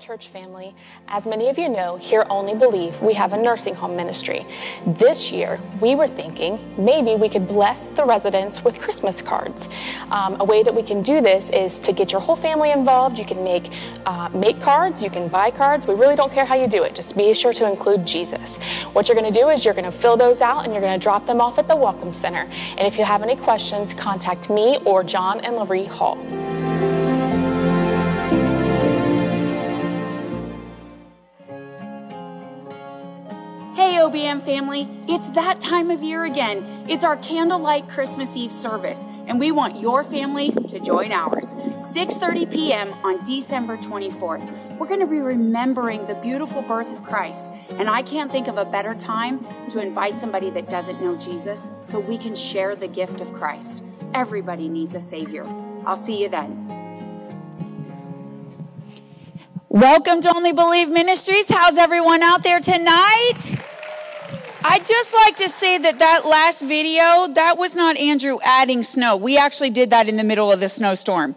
Church family. As many of you know, here Only Believe, we have a nursing home ministry. This year, we were thinking maybe we could bless the residents with Christmas cards. Um, a way that we can do this is to get your whole family involved. You can make uh, make cards, you can buy cards. We really don't care how you do it. Just be sure to include Jesus. What you're going to do is you're going to fill those out and you're going to drop them off at the Welcome Center. And if you have any questions, contact me or John and Laurie Hall. Family, it's that time of year again. It's our candlelight Christmas Eve service, and we want your family to join ours. 6:30 p.m. on December 24th. We're going to be remembering the beautiful birth of Christ, and I can't think of a better time to invite somebody that doesn't know Jesus so we can share the gift of Christ. Everybody needs a savior. I'll see you then. Welcome to Only Believe Ministries. How's everyone out there tonight? I'd just like to say that that last video, that was not Andrew adding snow. We actually did that in the middle of the snowstorm.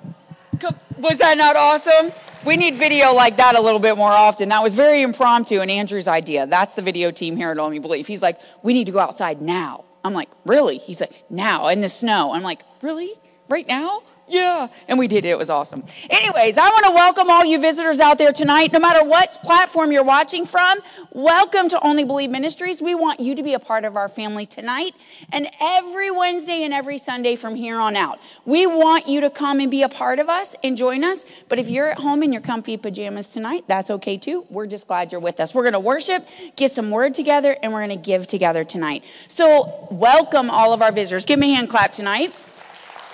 Was that not awesome? We need video like that a little bit more often. That was very impromptu and Andrew's idea. That's the video team here at Only Believe. He's like, we need to go outside now. I'm like, really? He's like, now in the snow. I'm like, really? Right now? Yeah. And we did it. It was awesome. Anyways, I want to welcome all you visitors out there tonight, no matter what platform you're watching from. Welcome to Only Believe Ministries. We want you to be a part of our family tonight and every Wednesday and every Sunday from here on out. We want you to come and be a part of us and join us. But if you're at home in your comfy pajamas tonight, that's okay too. We're just glad you're with us. We're going to worship, get some word together, and we're going to give together tonight. So welcome all of our visitors. Give me a hand clap tonight.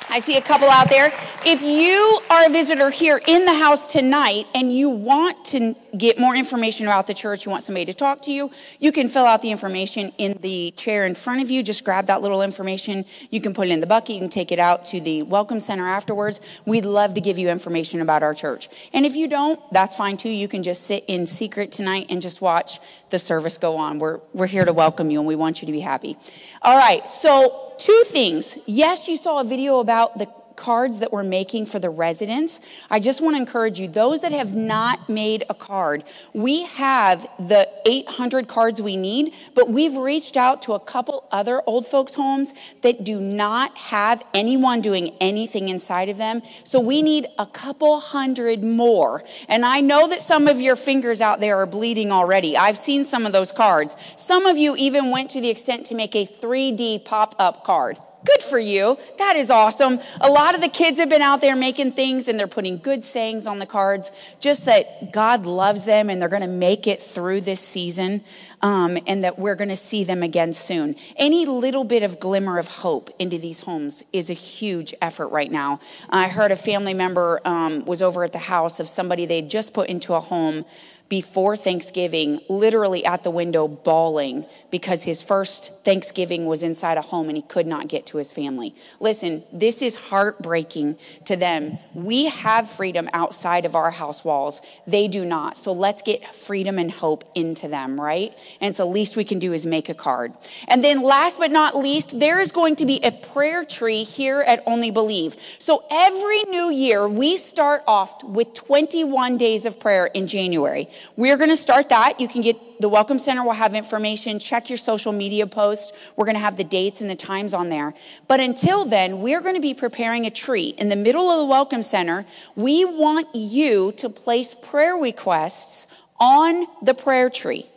I see a couple out there. If you are a visitor here in the house tonight and you want to get more information about the church, you want somebody to talk to you, you can fill out the information in the chair in front of you. Just grab that little information. You can put it in the bucket. You can take it out to the welcome center afterwards. We'd love to give you information about our church. And if you don't, that's fine too. You can just sit in secret tonight and just watch the service go on. We're, we're here to welcome you and we want you to be happy. All right. So two things. Yes, you saw a video about the cards that we're making for the residents, I just want to encourage you, those that have not made a card, we have the 800 cards we need, but we've reached out to a couple other old folks homes that do not have anyone doing anything inside of them. So we need a couple hundred more. And I know that some of your fingers out there are bleeding already. I've seen some of those cards. Some of you even went to the extent to make a 3D pop-up card. Good for you. That is awesome. A lot of the kids have been out there making things and they're putting good sayings on the cards, just that God loves them and they're going to make it through this season um, and that we're going to see them again soon. Any little bit of glimmer of hope into these homes is a huge effort right now. I heard a family member um, was over at the house of somebody they'd just put into a home before Thanksgiving, literally at the window bawling because his first Thanksgiving was inside a home and he could not get to his family. Listen, this is heartbreaking to them. We have freedom outside of our house walls. They do not. So let's get freedom and hope into them, right? And so least we can do is make a card. And then last but not least, there is going to be a prayer tree here at Only Believe. So every new year, we start off with 21 days of prayer in January. We're going to start that. You can get the Welcome Center will have information. Check your social media post. We're going to have the dates and the times on there. But until then, we're going to be preparing a tree in the middle of the Welcome Center. We want you to place prayer requests on the prayer tree.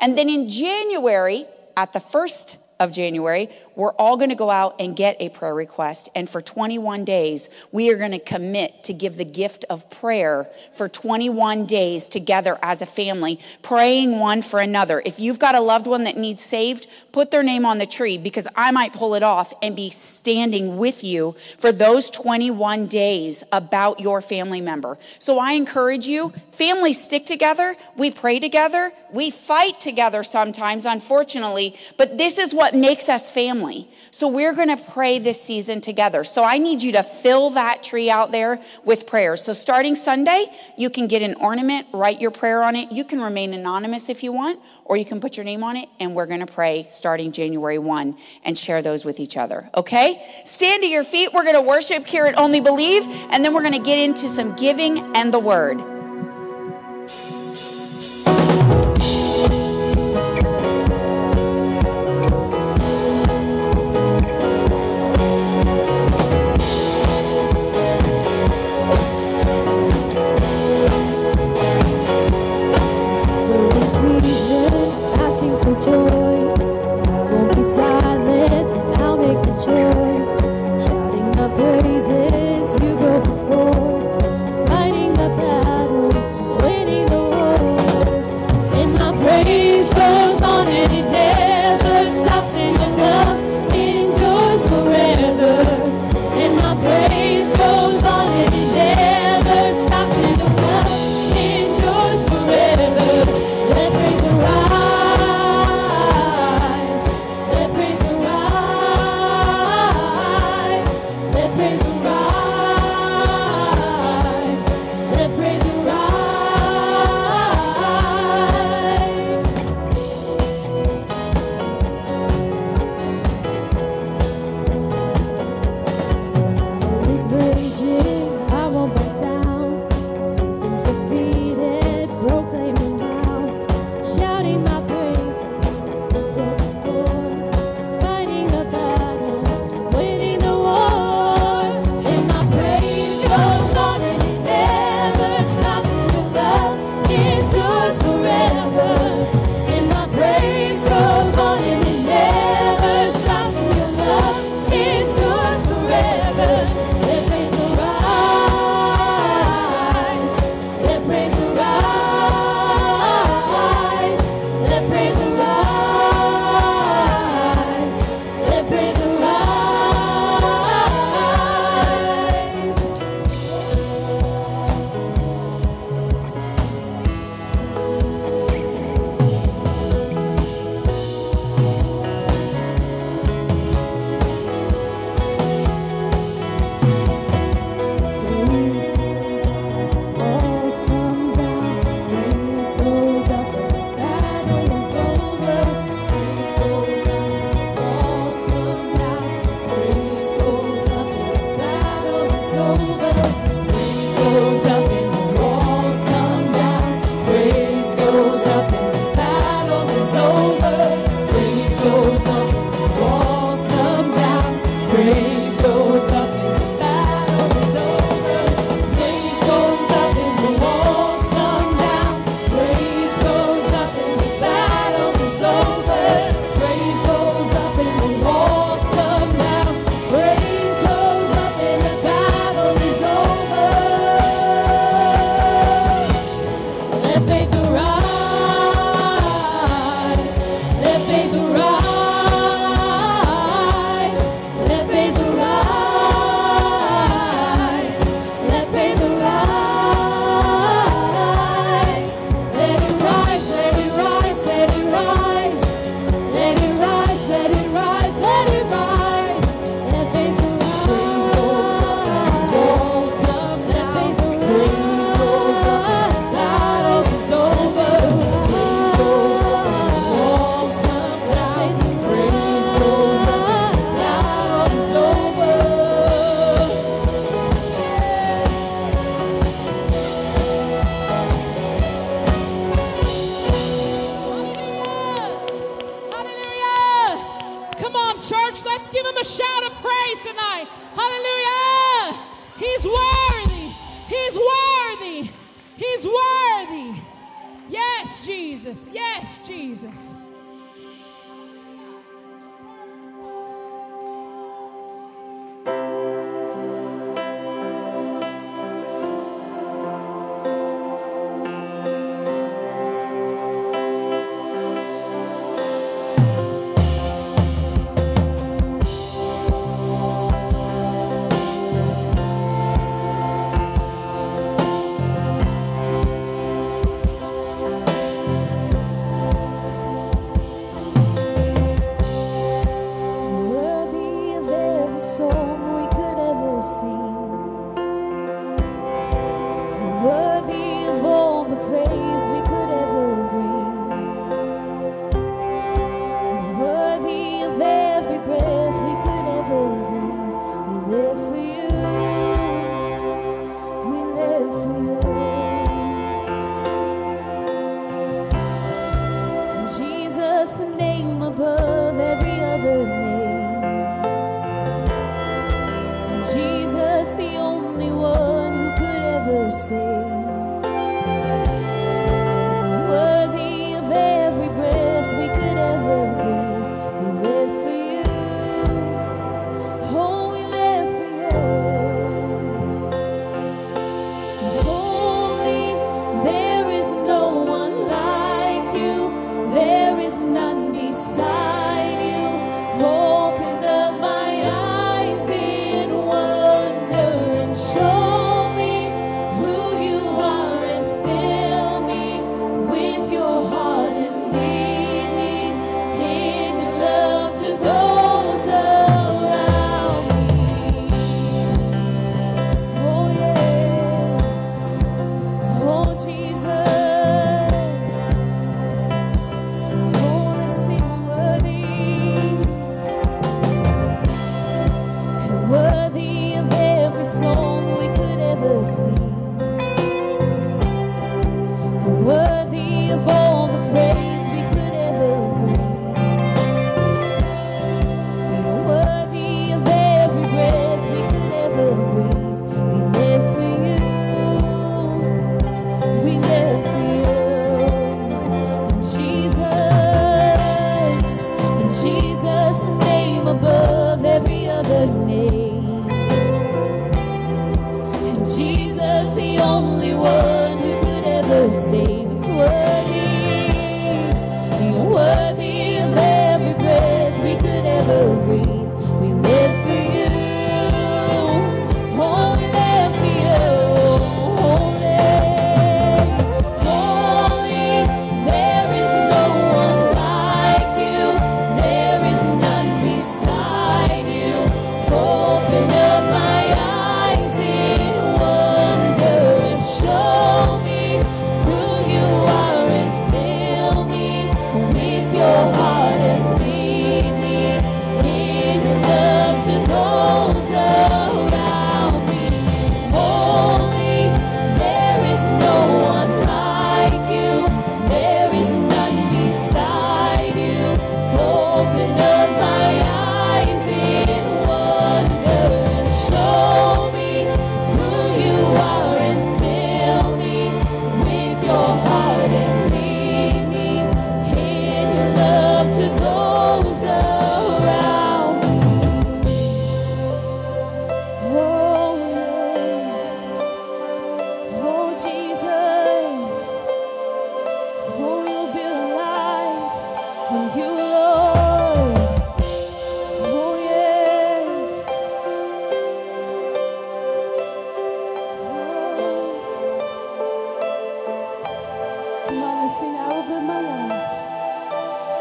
And then in January, at the first of January, we're all going to go out and get a prayer request. And for 21 days, we are going to commit to give the gift of prayer for 21 days together as a family, praying one for another. If you've got a loved one that needs saved, put their name on the tree because I might pull it off and be standing with you for those 21 days about your family member. So I encourage you, families stick together. We pray together. We fight together sometimes, unfortunately, but this is what makes us family family. So we're going to pray this season together. So I need you to fill that tree out there with prayers. So starting Sunday, you can get an ornament, write your prayer on it. You can remain anonymous if you want, or you can put your name on it. And we're going to pray starting January 1 and share those with each other. Okay? Stand to your feet. We're going to worship here at Only Believe, and then we're going to get into some giving and the word.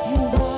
Hands up.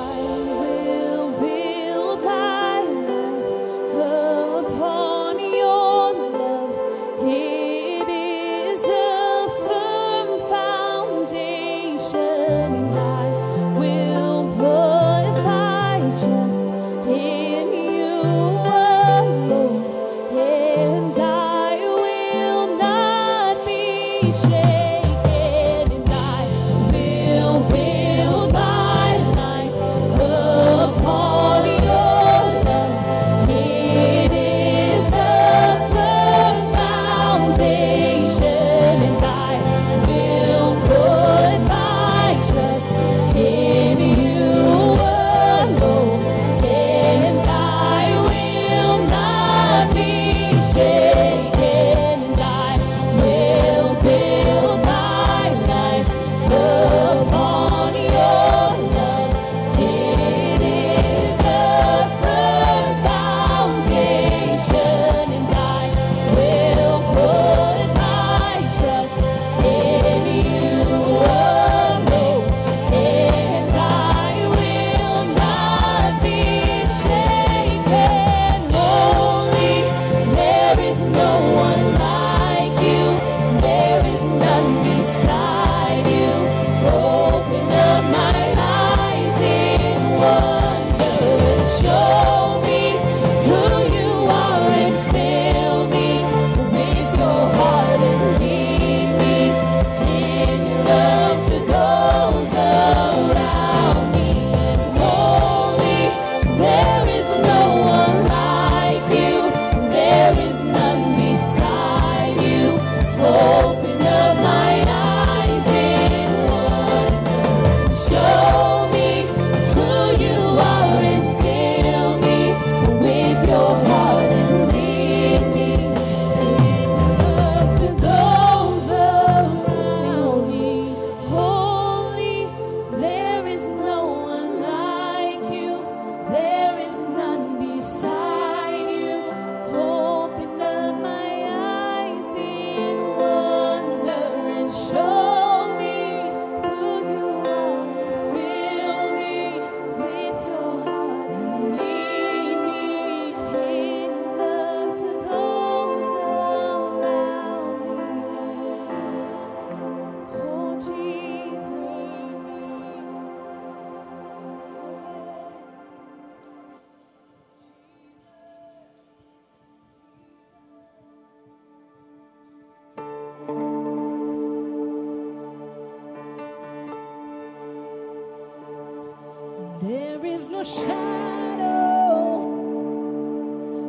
shadow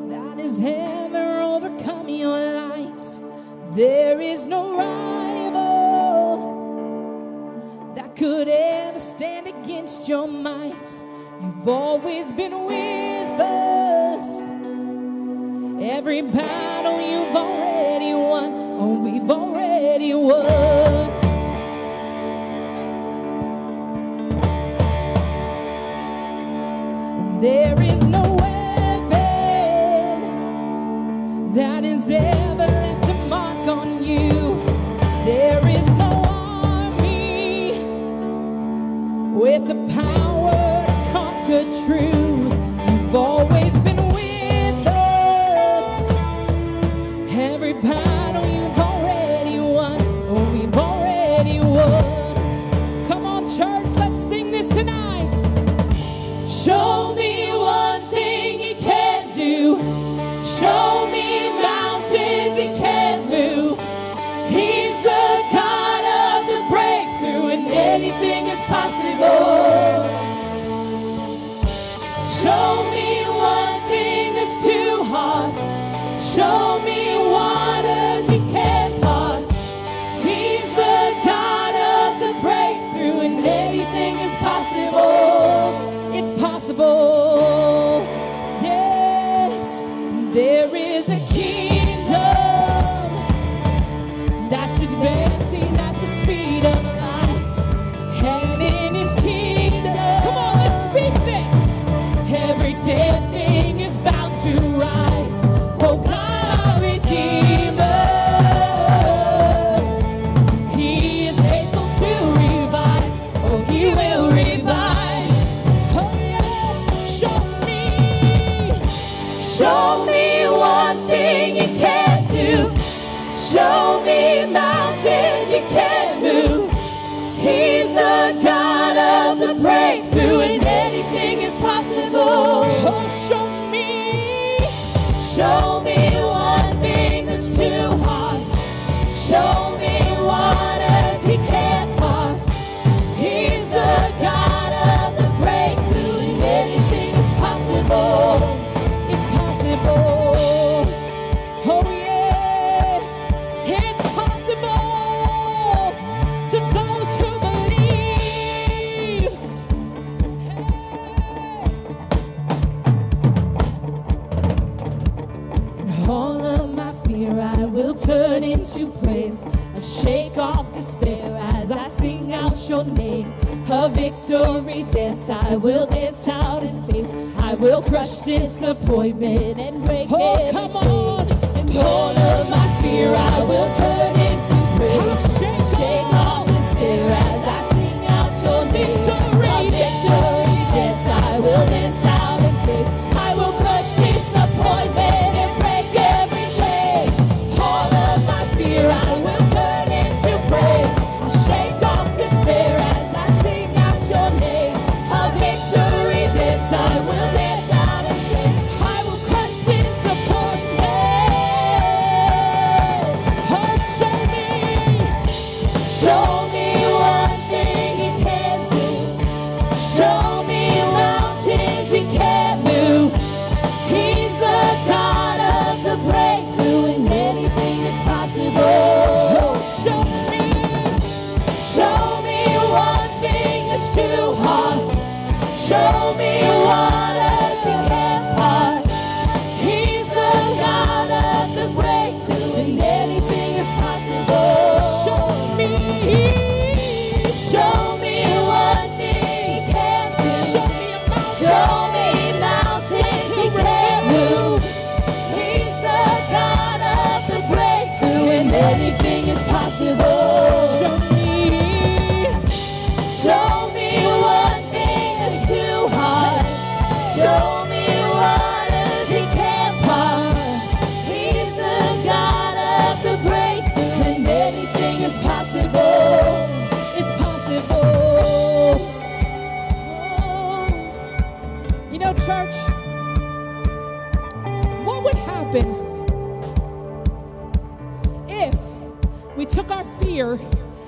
that is ever overcome your light. There is no rival that could ever stand against your might. You've always been with us. Every battle you've already victory dance. I will dance out in faith. I will crush disappointment and break oh. it. took our fear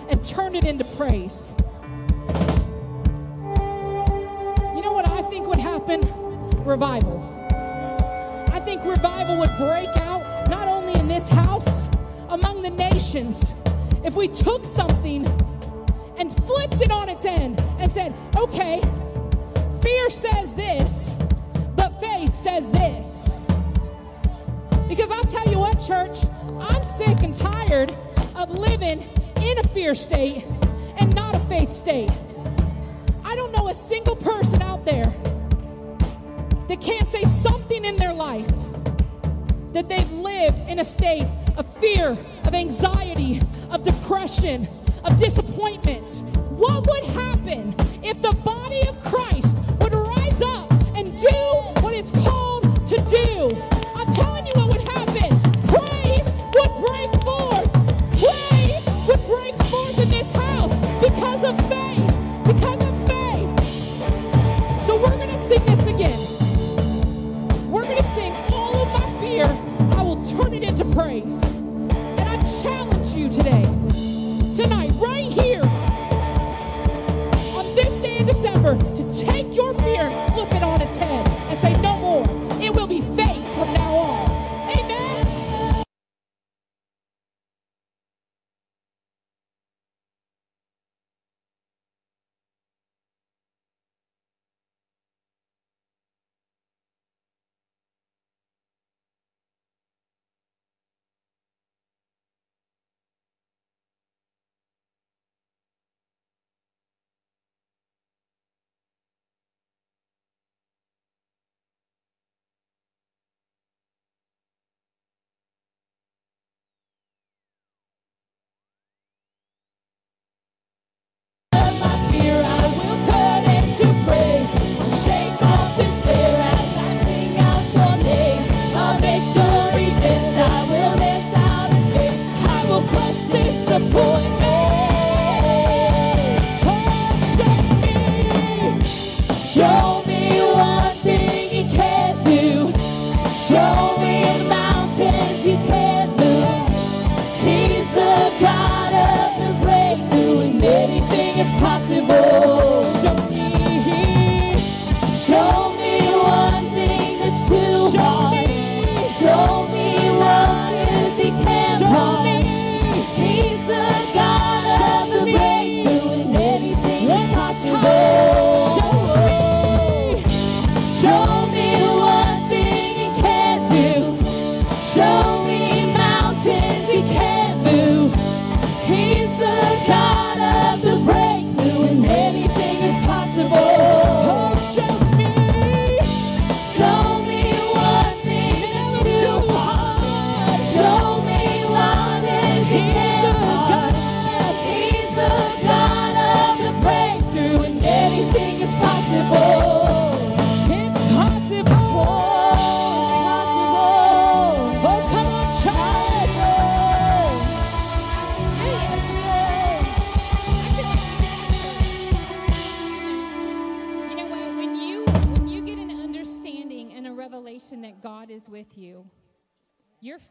and turned it into praise. You know what I think would happen? Revival. I think revival would break out not only in this house, among the nations. If we took something and flipped it on its end and said, okay, fear says this, but faith says this. Because I'll tell you what, church, I'm sick and tired of living in a fear state and not a faith state. I don't know a single person out there that can't say something in their life that they've lived in a state of fear, of anxiety, of depression, of disappointment. What would happen if the body of Christ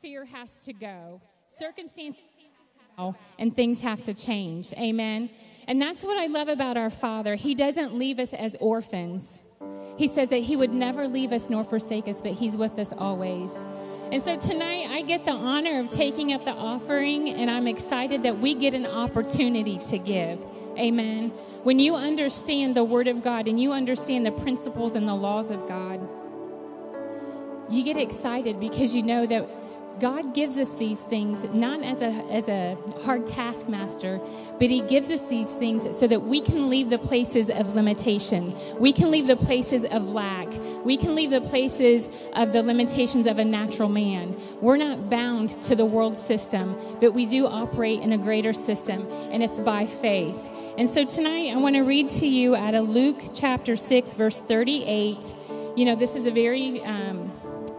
fear has to go. Circumstances and things have to change. Amen. And that's what I love about our Father. He doesn't leave us as orphans. He says that He would never leave us nor forsake us, but He's with us always. And so tonight I get the honor of taking up the offering, and I'm excited that we get an opportunity to give. Amen. When you understand the Word of God and you understand the principles and the laws of God, you get excited because you know that God gives us these things not as a as a hard taskmaster, but He gives us these things so that we can leave the places of limitation. We can leave the places of lack. We can leave the places of the limitations of a natural man. We're not bound to the world system, but we do operate in a greater system, and it's by faith. And so tonight I want to read to you out of Luke chapter 6, verse 38. You know, this is a very um,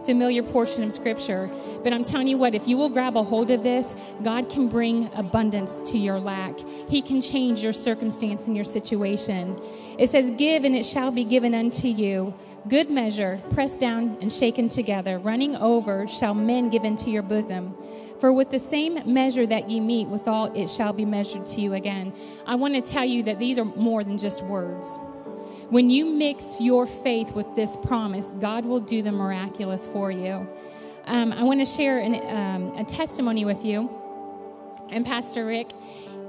familiar portion of scripture. But I'm telling you what, if you will grab a hold of this, God can bring abundance to your lack. He can change your circumstance and your situation. It says, Give and it shall be given unto you. Good measure, pressed down and shaken together, running over, shall men give into your bosom. For with the same measure that ye meet withal, it shall be measured to you again. I want to tell you that these are more than just words. When you mix your faith with this promise, God will do the miraculous for you. Um, I want to share an, um, a testimony with you. And Pastor Rick,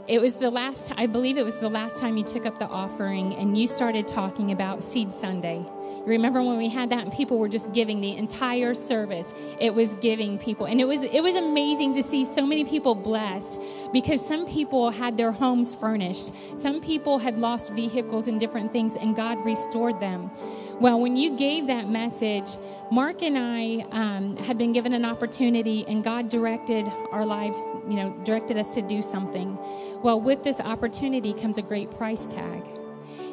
it was the last, I believe it was the last time you took up the offering and you started talking about Seed Sunday. Remember when we had that and people were just giving the entire service. It was giving people. And it was it was amazing to see so many people blessed because some people had their homes furnished. Some people had lost vehicles and different things and God restored them. Well, when you gave that message, Mark and I um, had been given an opportunity, and God directed our lives, you know, directed us to do something. Well, with this opportunity comes a great price tag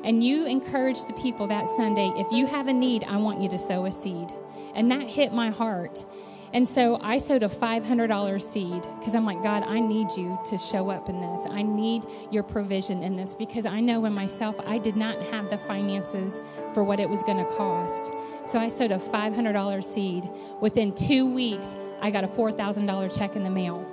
and you encouraged the people that Sunday, if you have a need, I want you to sow a seed. And that hit my heart. And so I sowed a $500 seed because I'm like, God, I need you to show up in this. I need your provision in this because I know in myself I did not have the finances for what it was going to cost. So I sowed a $500 seed. Within two weeks, I got a $4,000 check in the mail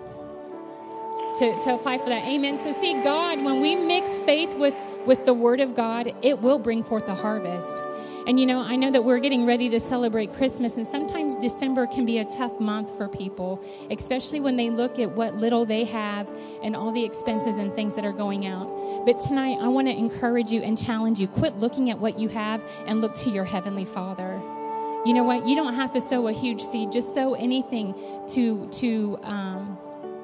to, to apply for that. Amen. So, see, God, when we mix faith with, with the Word of God, it will bring forth a harvest. And you know, I know that we're getting ready to celebrate Christmas, and sometimes December can be a tough month for people, especially when they look at what little they have and all the expenses and things that are going out. But tonight, I want to encourage you and challenge you quit looking at what you have and look to your Heavenly Father. You know what? You don't have to sow a huge seed, just sow anything to, to, um,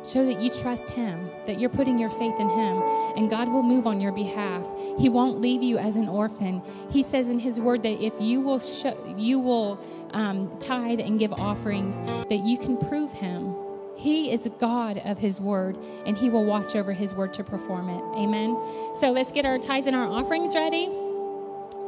Show that you trust Him, that you're putting your faith in Him, and God will move on your behalf. He won't leave you as an orphan. He says in His Word that if you will, sh- you will um, tithe and give offerings, that you can prove Him. He is a God of His Word, and He will watch over His Word to perform it. Amen. So let's get our tithes and our offerings ready.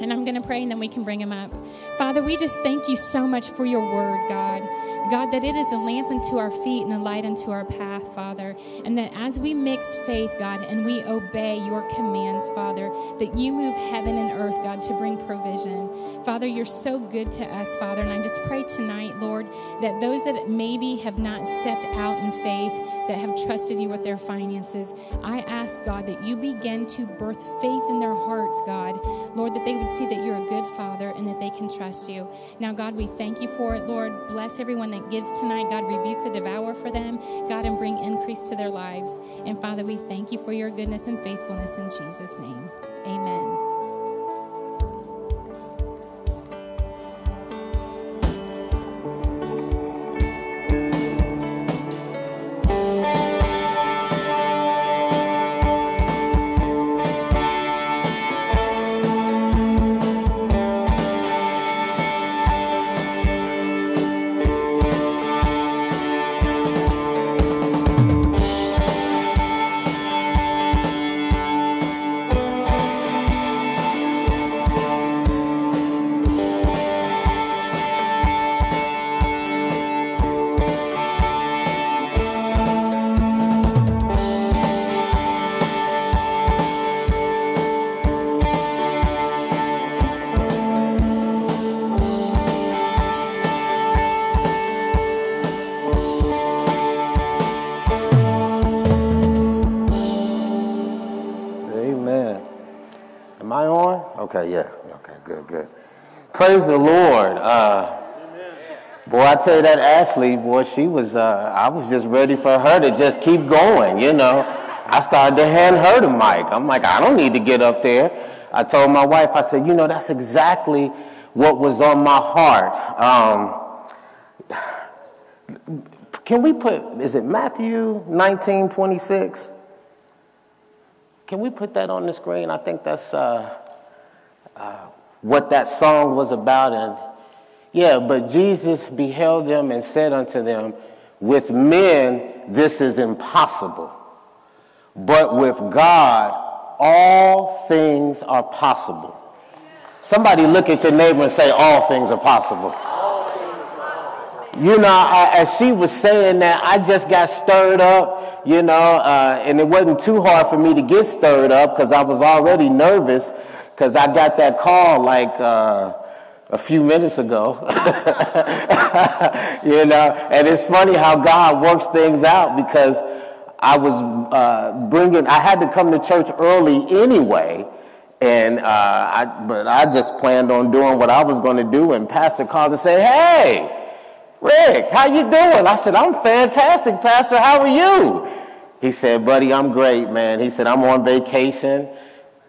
And I'm going to pray and then we can bring him up. Father, we just thank you so much for your word, God. God, that it is a lamp unto our feet and a light unto our path, Father. And that as we mix faith, God, and we obey your commands, Father, that you move heaven and earth, God, to bring provision. Father, you're so good to us, Father. And I just pray tonight, Lord, that those that maybe have not stepped out in faith, that have trusted you with their finances, I ask, God, that you begin to birth faith in their hearts, God. Lord, that they would see that you're a good Father and that they can trust you. Now, God, we thank you for it, Lord. Bless everyone that gives tonight. God, rebuke the devourer for them, God, and bring increase to their lives. And Father, we thank you for your goodness and faithfulness in Jesus' name. Amen. Good, good. Praise the Lord. Uh, boy, I tell you that Ashley, boy, she was, uh, I was just ready for her to just keep going, you know. I started to hand her the mic. I'm like, I don't need to get up there. I told my wife, I said, you know, that's exactly what was on my heart. Um, can we put, is it Matthew 19, 26? Can we put that on the screen? I think that's uh, uh, what that song was about. And yeah, but Jesus beheld them and said unto them, With men this is impossible, but with God all things are possible. Somebody look at your neighbor and say, All things are possible. You know, I, as she was saying that, I just got stirred up, you know, uh, and it wasn't too hard for me to get stirred up because I was already nervous because I got that call like uh, a few minutes ago. you know, and it's funny how God works things out because I was uh, bringing, I had to come to church early anyway. And uh, I, but I just planned on doing what I was going to do. And Pastor calls and said, "Hey, Rick, how you doing?" I said, "I'm fantastic, Pastor. How are you?" He said, "Buddy, I'm great, man." He said, "I'm on vacation."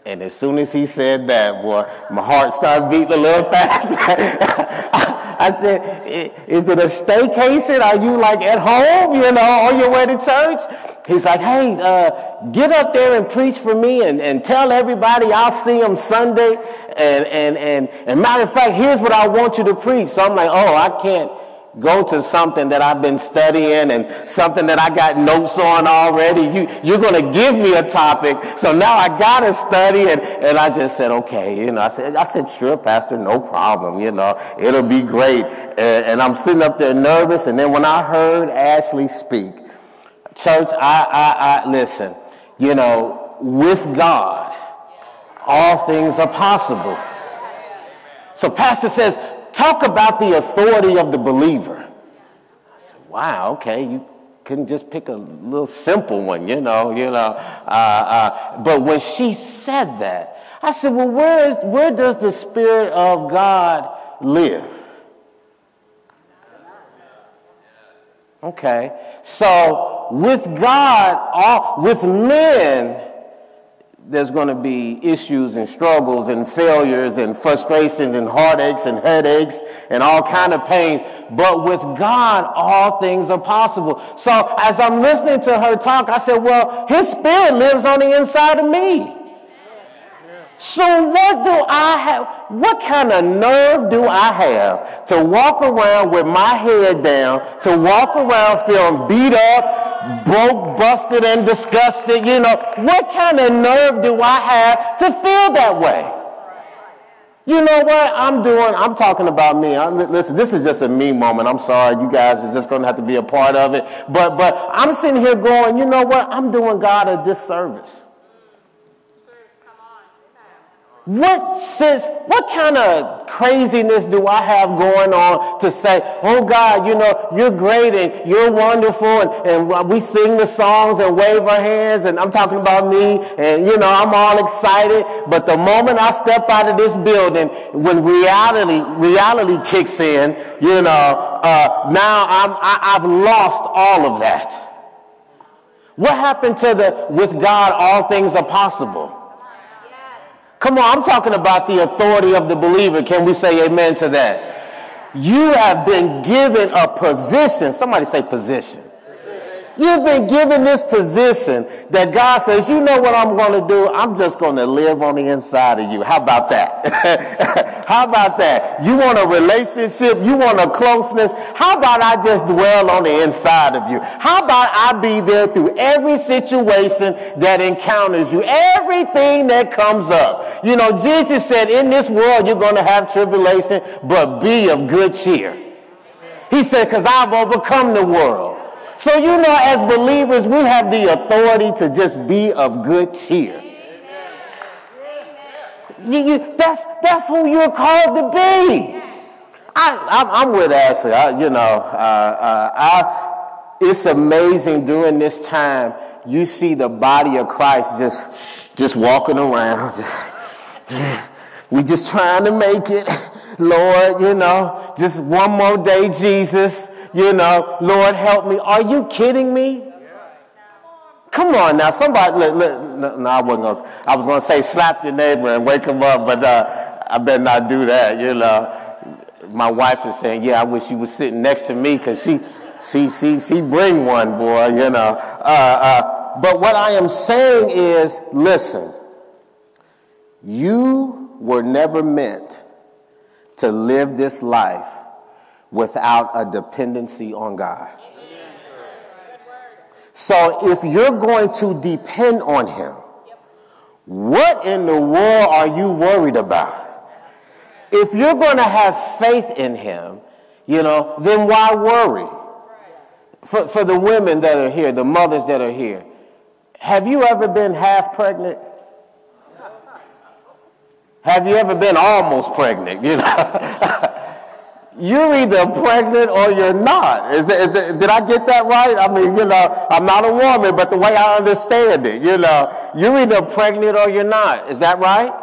And as soon as he said that, boy, my heart started beating a little fast. I said, is it a staycation? Are you like at home, you know, on your way to church? He's like, hey, uh, get up there and preach for me and, and tell everybody I'll see them Sunday. And, and, and, and matter of fact, here's what I want you to preach. So I'm like, oh, I can't go to something that I've been studying and something that I got notes on already. You, you're going to give me a topic. So now I got to study. And, and I just said, okay. You know, I said, I said, sure, pastor, no problem. You know, it'll be great. And, and I'm sitting up there nervous. And then when I heard Ashley speak, church, I, I, I listen, you know, with God, all things are possible. So pastor says, talk about the authority of the believer. I said, wow, okay, you couldn't just pick a little simple one, you know, you know. Uh, uh, but when she said that, I said, well, where, is, where does the Spirit of God live? Okay, so with God, all, with men, there's going to be issues and struggles and failures and frustrations and heartaches and headaches and all kind of pains. But with God, all things are possible. So as I'm listening to her talk, I said, well, his spirit lives on the inside of me. So what do I have? What kind of nerve do I have to walk around with my head down, to walk around feeling beat up, broke, busted, and disgusted? You know, what kind of nerve do I have to feel that way? You know what I'm doing? I'm talking about me. I'm, listen, this is just a me moment. I'm sorry, you guys are just going to have to be a part of it. But but I'm sitting here going, you know what? I'm doing God a disservice. What sense, what kind of craziness do I have going on to say, oh God, you know, you're great and you're wonderful and, and we sing the songs and wave our hands and I'm talking about me and you know, I'm all excited. But the moment I step out of this building, when reality, reality kicks in, you know, uh, now I'm, I, I've lost all of that. What happened to the, with God, all things are possible? Come on, I'm talking about the authority of the believer. Can we say amen to that? You have been given a position. Somebody say position. You've been given this position that God says, you know what I'm going to do? I'm just going to live on the inside of you. How about that? How about that? You want a relationship? You want a closeness? How about I just dwell on the inside of you? How about I be there through every situation that encounters you, everything that comes up? You know, Jesus said, in this world you're going to have tribulation, but be of good cheer. He said, because I've overcome the world. So, you know, as believers, we have the authority to just be of good cheer. You, you, that's, that's who you're called to be. I, am with Ashley. I, you know, uh, uh, I, it's amazing during this time, you see the body of Christ just, just walking around, just, we just trying to make it. Lord, you know, just one more day, Jesus. You know, Lord, help me. Are you kidding me? Come on now, somebody. Look, look, no, I wasn't gonna. I was gonna say slap your neighbor and wake him up, but uh, I better not do that. You know, my wife is saying, "Yeah, I wish you was sitting next to me because she, she, she, she bring one, boy." You know. Uh, uh, but what I am saying is, listen. You were never meant to live this life without a dependency on God. So if you're going to depend on Him, what in the world are you worried about? If you're going to have faith in Him, you know, then why worry? For, for the women that are here, the mothers that are here, have you ever been half pregnant? Have you ever been almost pregnant? You know, you're either pregnant or you're not. Is it, is it, did I get that right? I mean, you know, I'm not a woman, but the way I understand it, you know, you're either pregnant or you're not. Is that right?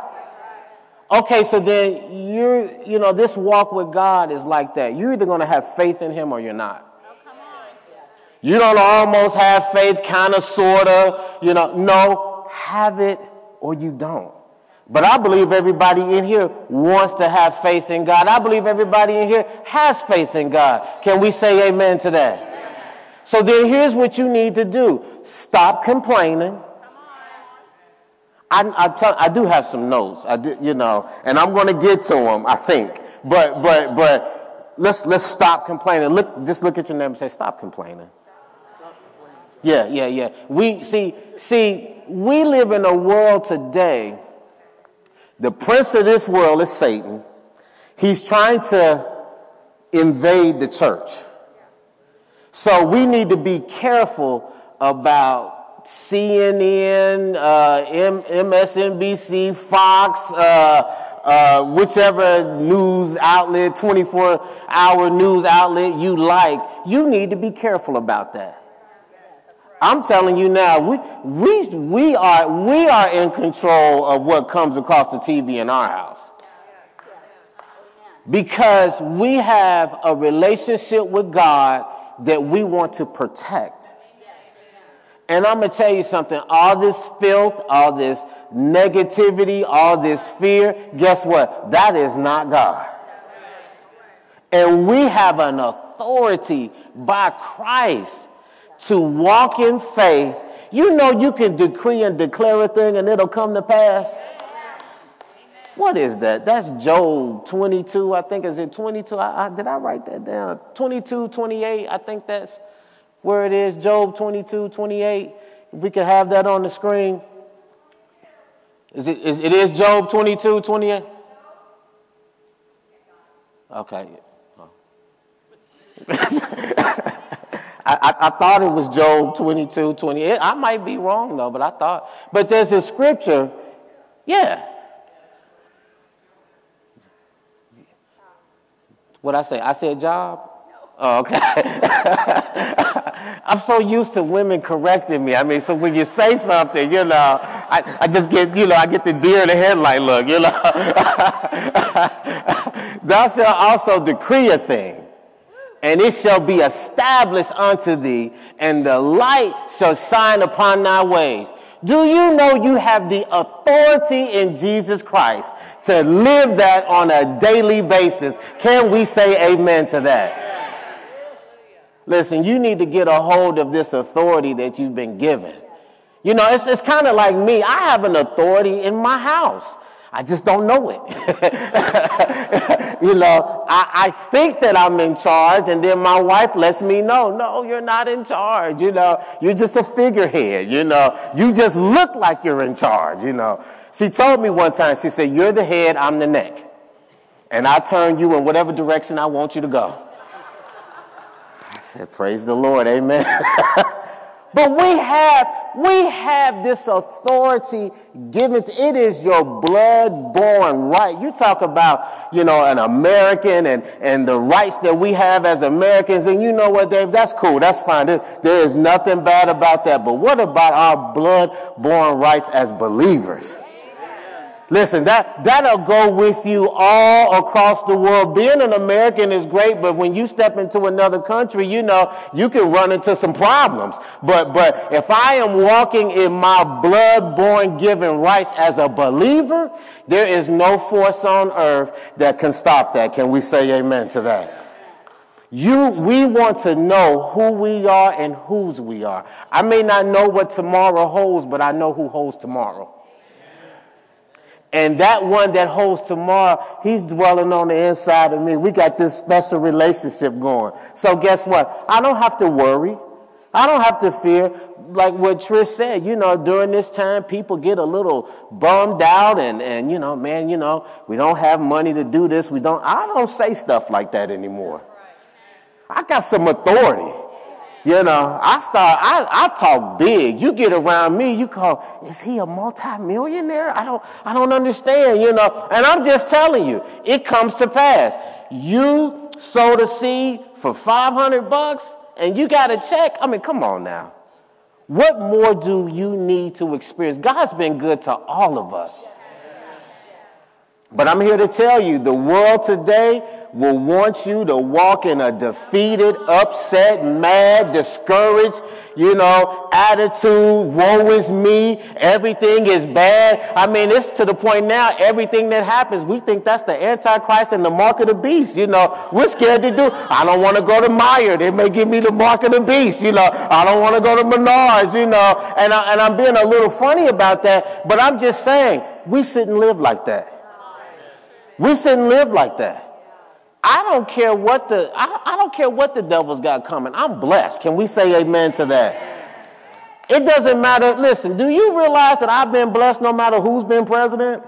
Okay, so then you're, you know, this walk with God is like that. You're either going to have faith in Him or you're not. You don't almost have faith, kind of, sort of, you know. No, have it or you don't. But I believe everybody in here wants to have faith in God. I believe everybody in here has faith in God. Can we say amen to that? So then here's what you need to do stop complaining. I, I, tell, I do have some notes, I do, you know, and I'm going to get to them, I think. But, but, but let's, let's stop complaining. Look, just look at your neighbor and say, stop complaining. Yeah, yeah, yeah. We see, see, we live in a world today the prince of this world is Satan. He's trying to invade the church. So we need to be careful about CNN, uh, MSNBC, Fox, uh, uh, whichever news outlet, 24 hour news outlet you like. You need to be careful about that. I'm telling you now, we, we, we, are, we are in control of what comes across the TV in our house. Because we have a relationship with God that we want to protect. And I'm going to tell you something all this filth, all this negativity, all this fear, guess what? That is not God. And we have an authority by Christ to walk in faith, you know you can decree and declare a thing and it'll come to pass. What is that? That's Job 22, I think. Is it 22? I, I, did I write that down? 22, 28, I think that's where it is. Job 22, 28. If we could have that on the screen. Is it, is, it is Job 22, 28? Okay. I, I, thought it was Job 22, 28. I might be wrong though, but I thought. But there's a scripture, yeah. What I say? I said job? Oh, okay. I'm so used to women correcting me. I mean, so when you say something, you know, I, I just get, you know, I get the deer in the headlight look, you know. Thou shalt also decree a thing and it shall be established unto thee, and the light shall shine upon thy ways. Do you know you have the authority in Jesus Christ to live that on a daily basis? Can we say amen to that? Listen, you need to get a hold of this authority that you've been given. You know, it's, it's kind of like me. I have an authority in my house. I just don't know it. you know, I, I think that I'm in charge, and then my wife lets me know, no, you're not in charge. You know, you're just a figurehead. You know, you just look like you're in charge. You know, she told me one time, she said, You're the head, I'm the neck. And I turn you in whatever direction I want you to go. I said, Praise the Lord, amen. But we have, we have this authority given to, it is your blood born right. You talk about, you know, an American and, and the rights that we have as Americans. And you know what, Dave? That's cool. That's fine. There, there is nothing bad about that. But what about our blood born rights as believers? Listen, that, that'll go with you all across the world. Being an American is great, but when you step into another country, you know, you can run into some problems. But, but if I am walking in my blood-born given rights as a believer, there is no force on earth that can stop that. Can we say amen to that? You, we want to know who we are and whose we are. I may not know what tomorrow holds, but I know who holds tomorrow. And that one that holds tomorrow, he's dwelling on the inside of me. We got this special relationship going. So guess what? I don't have to worry. I don't have to fear. Like what Trish said, you know, during this time, people get a little bummed out and, and, you know, man, you know, we don't have money to do this. We don't, I don't say stuff like that anymore. I got some authority. You know, I start, I, I talk big. You get around me, you call, is he a multimillionaire? I don't, I don't understand, you know. And I'm just telling you, it comes to pass. You sowed a seed for 500 bucks and you got a check. I mean, come on now. What more do you need to experience? God's been good to all of us. But I'm here to tell you the world today will want you to walk in a defeated, upset, mad, discouraged, you know, attitude, woe is me, everything is bad. I mean, it's to the point now, everything that happens, we think that's the Antichrist and the mark of the beast, you know. We're scared to do. I don't want to go to Meijer. They may give me the mark of the beast, you know. I don't want to go to Menards, you know. And, I, and I'm being a little funny about that, but I'm just saying, we shouldn't live like that. We shouldn't live like that. I don't care what the I, I don't care what the devil's got coming. I'm blessed. Can we say amen to that? It doesn't matter. Listen, do you realize that I've been blessed no matter who's been president?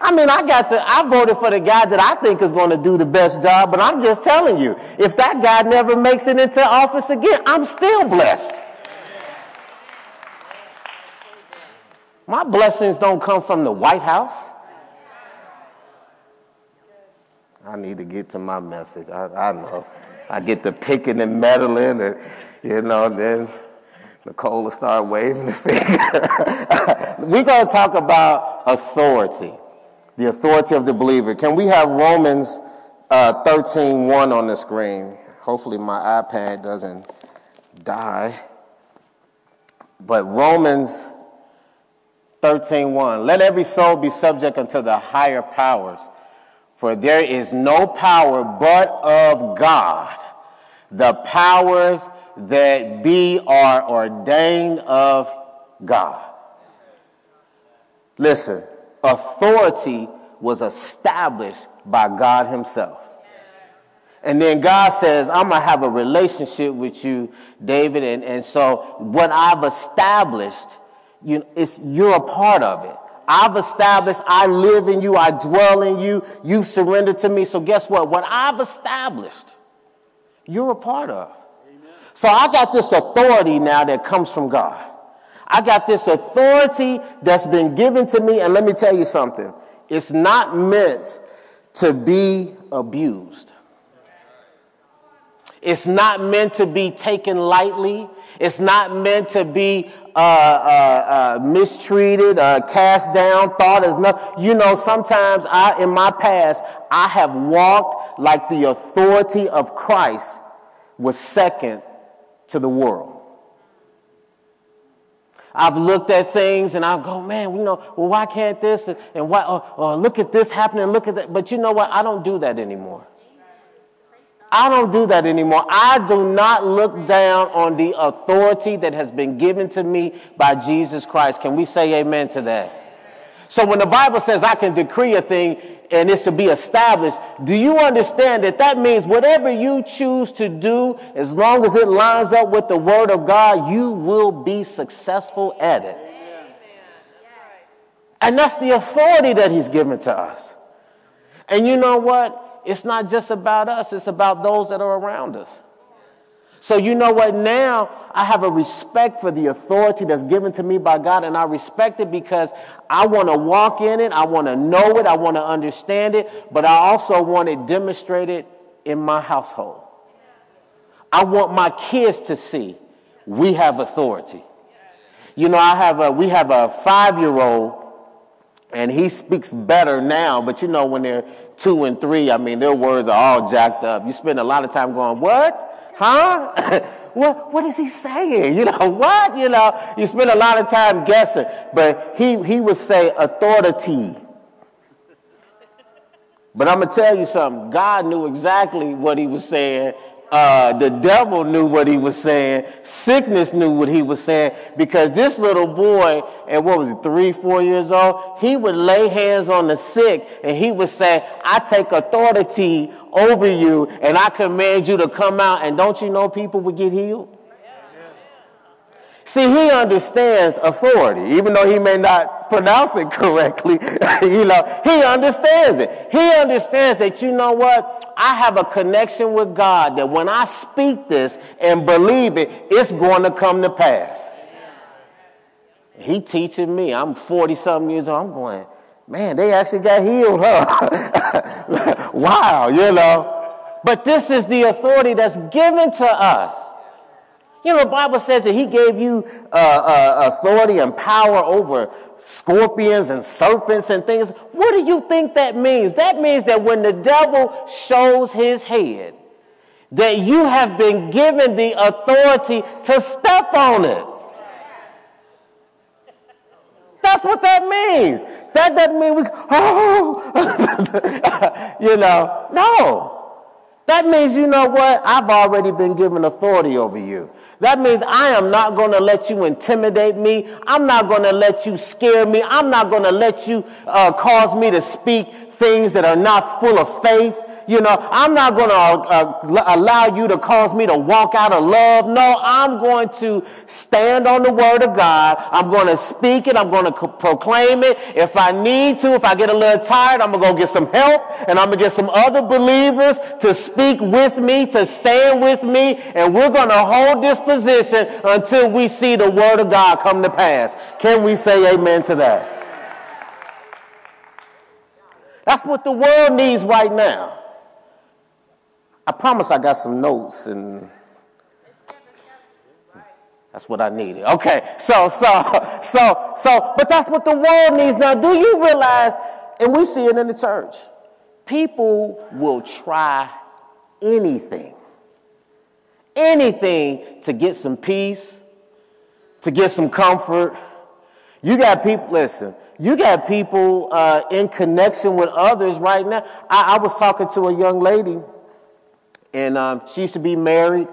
I mean, I got the, I voted for the guy that I think is going to do the best job, but I'm just telling you, if that guy never makes it into office again, I'm still blessed. My blessings don't come from the White House. I need to get to my message. I, I know. I get to picking and meddling, and you know, then Nicole will start waving the finger. We're going to talk about authority, the authority of the believer. Can we have Romans uh, 13 1 on the screen? Hopefully, my iPad doesn't die. But Romans 13 1 Let every soul be subject unto the higher powers for there is no power but of God. The powers that be are ordained of God. Listen, authority was established by God Himself. And then God says, I'm going to have a relationship with you, David. And, and so what I've established, you, it's, you're a part of it. I've established, I live in you, I dwell in you, you've surrendered to me. So guess what? What I've established, you're a part of. Amen. So I got this authority now that comes from God. I got this authority that's been given to me. And let me tell you something. It's not meant to be abused. It's not meant to be taken lightly. It's not meant to be uh, uh, uh, mistreated, uh, cast down, thought as nothing. You know, sometimes I, in my past, I have walked like the authority of Christ was second to the world. I've looked at things and I go, man, you know, well, why can't this? And, and why, or, or look at this happening, look at that. But you know what? I don't do that anymore. I don't do that anymore. I do not look down on the authority that has been given to me by Jesus Christ. Can we say amen to that? So when the Bible says I can decree a thing and it's to be established, do you understand that that means whatever you choose to do, as long as it lines up with the word of God, you will be successful at it. And that's the authority that he's given to us. And you know what? It's not just about us, it's about those that are around us. So, you know what? Now I have a respect for the authority that's given to me by God, and I respect it because I want to walk in it, I want to know it, I want to understand it, but I also want it demonstrated in my household. I want my kids to see we have authority. You know, I have a, we have a five year old, and he speaks better now, but you know, when they're two and three, I mean, their words are all jacked up. You spend a lot of time going, What? Huh? what, what is he saying? You know, what? You know, you spend a lot of time guessing. But he, he would say authority. But I'm going to tell you something. God knew exactly what he was saying uh, the devil knew what he was saying. Sickness knew what he was saying because this little boy, at what was it, three, four years old, he would lay hands on the sick and he would say, I take authority over you and I command you to come out. And don't you know people would get healed? See, he understands authority, even though he may not pronounce it correctly. you know, he understands it. He understands that, you know what? I have a connection with God that when I speak this and believe it, it's going to come to pass. He teaching me. I'm 40 something years old. I'm going, man, they actually got healed, huh? wow, you know. But this is the authority that's given to us. You know, the Bible says that he gave you uh, uh, authority and power over scorpions and serpents and things. What do you think that means? That means that when the devil shows his head, that you have been given the authority to step on it. That's what that means. That doesn't mean we, oh, you know, no. That means, you know what? I've already been given authority over you. That means I am not going to let you intimidate me. I'm not going to let you scare me. I'm not going to let you uh, cause me to speak things that are not full of faith. You know, I'm not going to uh, allow you to cause me to walk out of love. No, I'm going to stand on the word of God. I'm going to speak it. I'm going to co- proclaim it. If I need to, if I get a little tired, I'm going to go get some help and I'm going to get some other believers to speak with me, to stand with me. And we're going to hold this position until we see the word of God come to pass. Can we say amen to that? That's what the world needs right now. I promise I got some notes and that's what I needed. Okay, so, so, so, so, but that's what the world needs now. Do you realize, and we see it in the church, people will try anything, anything to get some peace, to get some comfort. You got people, listen, you got people uh, in connection with others right now. I, I was talking to a young lady and um, she used to be married.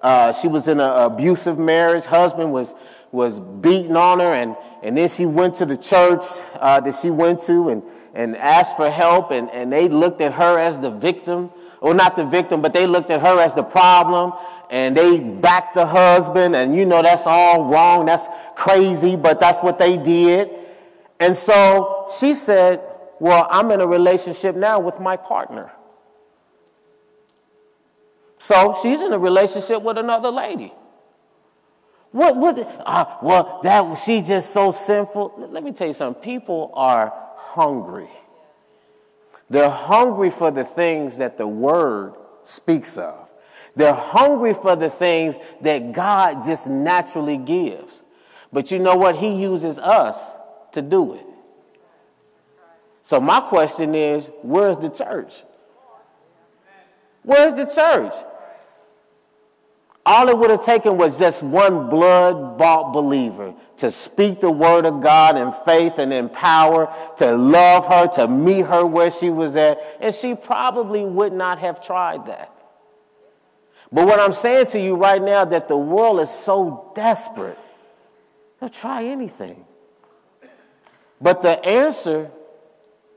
Uh, she was in an abusive marriage. Husband was was beating on her, and and then she went to the church uh, that she went to and and asked for help, and and they looked at her as the victim, or not the victim, but they looked at her as the problem. And they backed the husband, and you know that's all wrong. That's crazy, but that's what they did. And so she said, Well, I'm in a relationship now with my partner. So she's in a relationship with another lady. What, what, uh, well, that, she's just so sinful. Let me tell you something. People are hungry. They're hungry for the things that the word speaks of. They're hungry for the things that God just naturally gives. But you know what? He uses us to do it. So my question is, where's the church? Where's the church? All it would have taken was just one blood bought believer to speak the word of God in faith and in power, to love her, to meet her where she was at, and she probably would not have tried that. But what I'm saying to you right now that the world is so desperate, they'll try anything. But the answer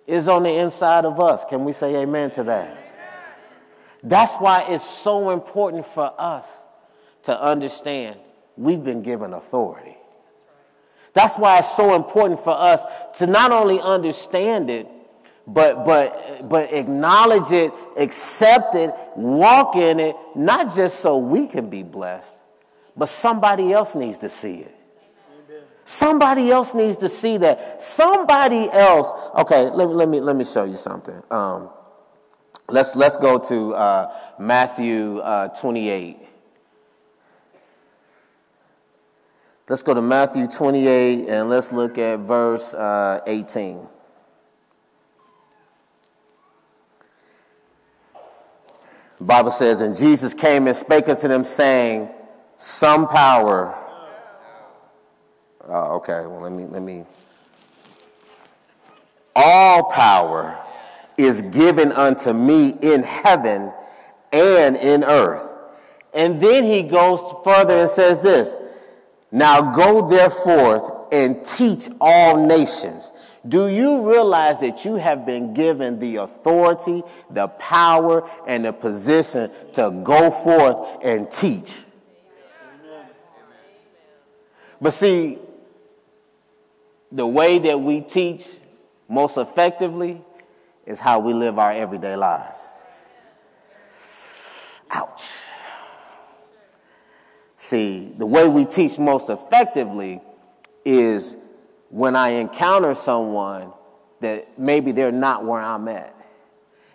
is on the inside of us. Can we say amen to that? That's why it's so important for us to understand we've been given authority. That's why it's so important for us to not only understand it, but but but acknowledge it, accept it, walk in it, not just so we can be blessed, but somebody else needs to see it. Somebody else needs to see that. Somebody else. Okay, let, let me let me show you something. Um, let's let's go to uh, Matthew uh, 28. Let's go to Matthew 28 and let's look at verse uh, 18. The Bible says, And Jesus came and spake unto them, saying, Some power. Oh, okay, well, let me, let me. All power is given unto me in heaven and in earth. And then he goes further and says this Now go therefore and teach all nations. Do you realize that you have been given the authority, the power, and the position to go forth and teach? But see, the way that we teach most effectively is how we live our everyday lives. Ouch. See, the way we teach most effectively is when I encounter someone that maybe they're not where I'm at.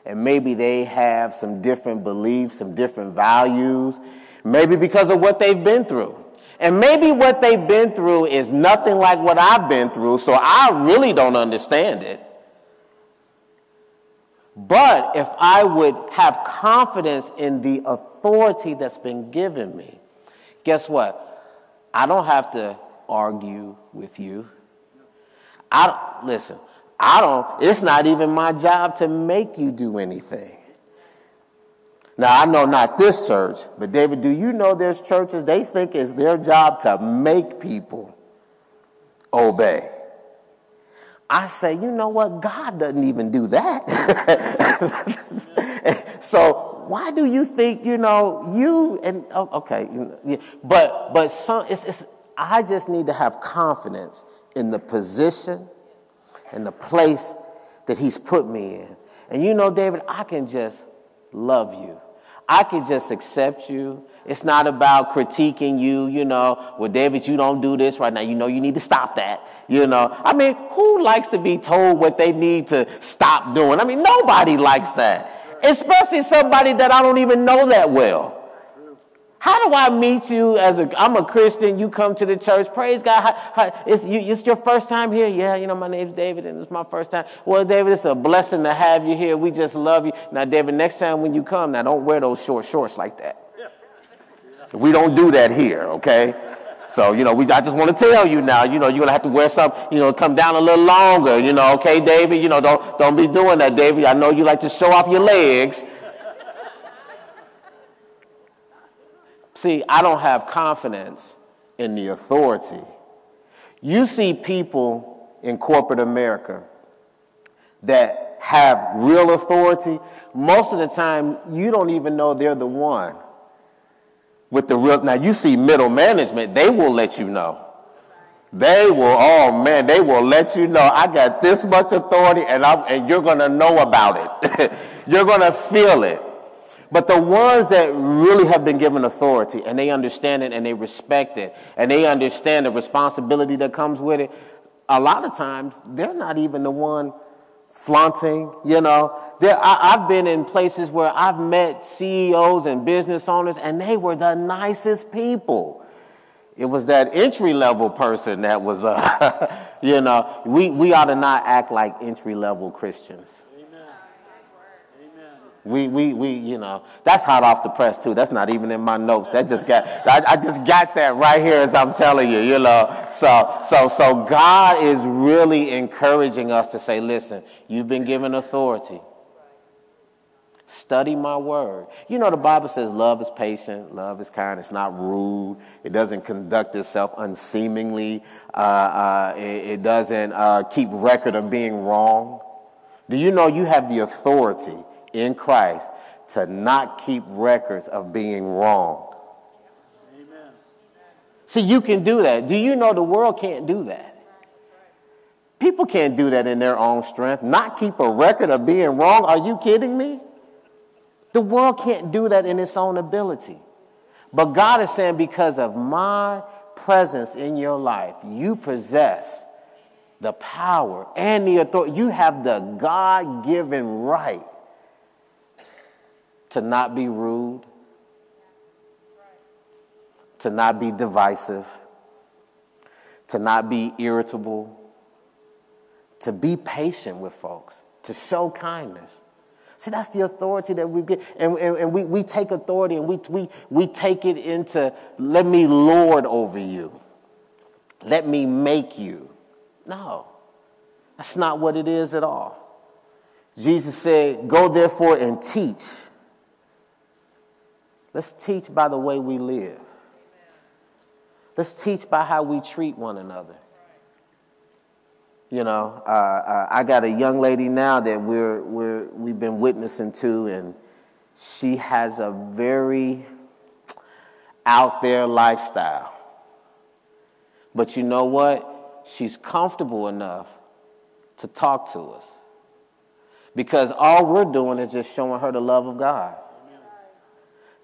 And maybe they have some different beliefs, some different values, maybe because of what they've been through. And maybe what they've been through is nothing like what I've been through, so I really don't understand it. But if I would have confidence in the authority that's been given me, guess what? I don't have to argue with you. I listen, I don't, it's not even my job to make you do anything. Now, I know not this church, but David, do you know there's churches they think it's their job to make people obey? I say, you know what? God doesn't even do that. so why do you think, you know, you and oh, okay, but but some it's, it's I just need to have confidence in the position and the place that he's put me in. And you know, David, I can just love you. I can just accept you. It's not about critiquing you, you know, well, David, you don't do this right now. You know, you need to stop that, you know. I mean, who likes to be told what they need to stop doing? I mean, nobody likes that, especially somebody that I don't even know that well. How do I meet you as a, I'm a Christian, you come to the church, praise God. How, how, it's, you, it's your first time here? Yeah, you know, my name's David and it's my first time. Well, David, it's a blessing to have you here. We just love you. Now, David, next time when you come, now don't wear those short shorts like that. We don't do that here, okay? So, you know, we, I just want to tell you now, you know, you're going to have to wear something, you know, come down a little longer, you know, okay, David? You know, don't, don't be doing that, David. I know you like to show off your legs. See, I don't have confidence in the authority. You see people in corporate America that have real authority. Most of the time, you don't even know they're the one with the real. Now, you see middle management, they will let you know. They will, oh man, they will let you know I got this much authority and, I'm, and you're going to know about it. you're going to feel it. But the ones that really have been given authority and they understand it and they respect it and they understand the responsibility that comes with it, a lot of times they're not even the one flaunting, you know. There, I, have been in places where I've met CEOs and business owners and they were the nicest people. It was that entry level person that was, uh, you know, we, we ought to not act like entry level Christians. We, we, we, you know, that's hot off the press too. That's not even in my notes. That just got, I, I just got that right here as I'm telling you, you know. So, so, so God is really encouraging us to say, listen, you've been given authority. Study my word. You know, the Bible says love is patient, love is kind, it's not rude, it doesn't conduct itself unseemingly, uh, uh, it, it, doesn't uh, keep record of being wrong. Do you know you have the authority in Christ to not keep records of being wrong. Amen. See, you can do that. Do you know the world can't do that? People can't do that in their own strength. Not keep a record of being wrong. Are you kidding me? The world can't do that in its own ability. But God is saying, because of my presence in your life, you possess the power and the authority. You have the God given right to not be rude, to not be divisive, to not be irritable, to be patient with folks, to show kindness. See, that's the authority that we get. And, and, and, we, we take authority and we, we, we take it into let me lord over you, let me make you. No, that's not what it is at all. Jesus said, Go therefore and teach. Let's teach by the way we live. Let's teach by how we treat one another. You know, uh, uh, I got a young lady now that we're, we're, we've been witnessing to, and she has a very out there lifestyle. But you know what? She's comfortable enough to talk to us. Because all we're doing is just showing her the love of God.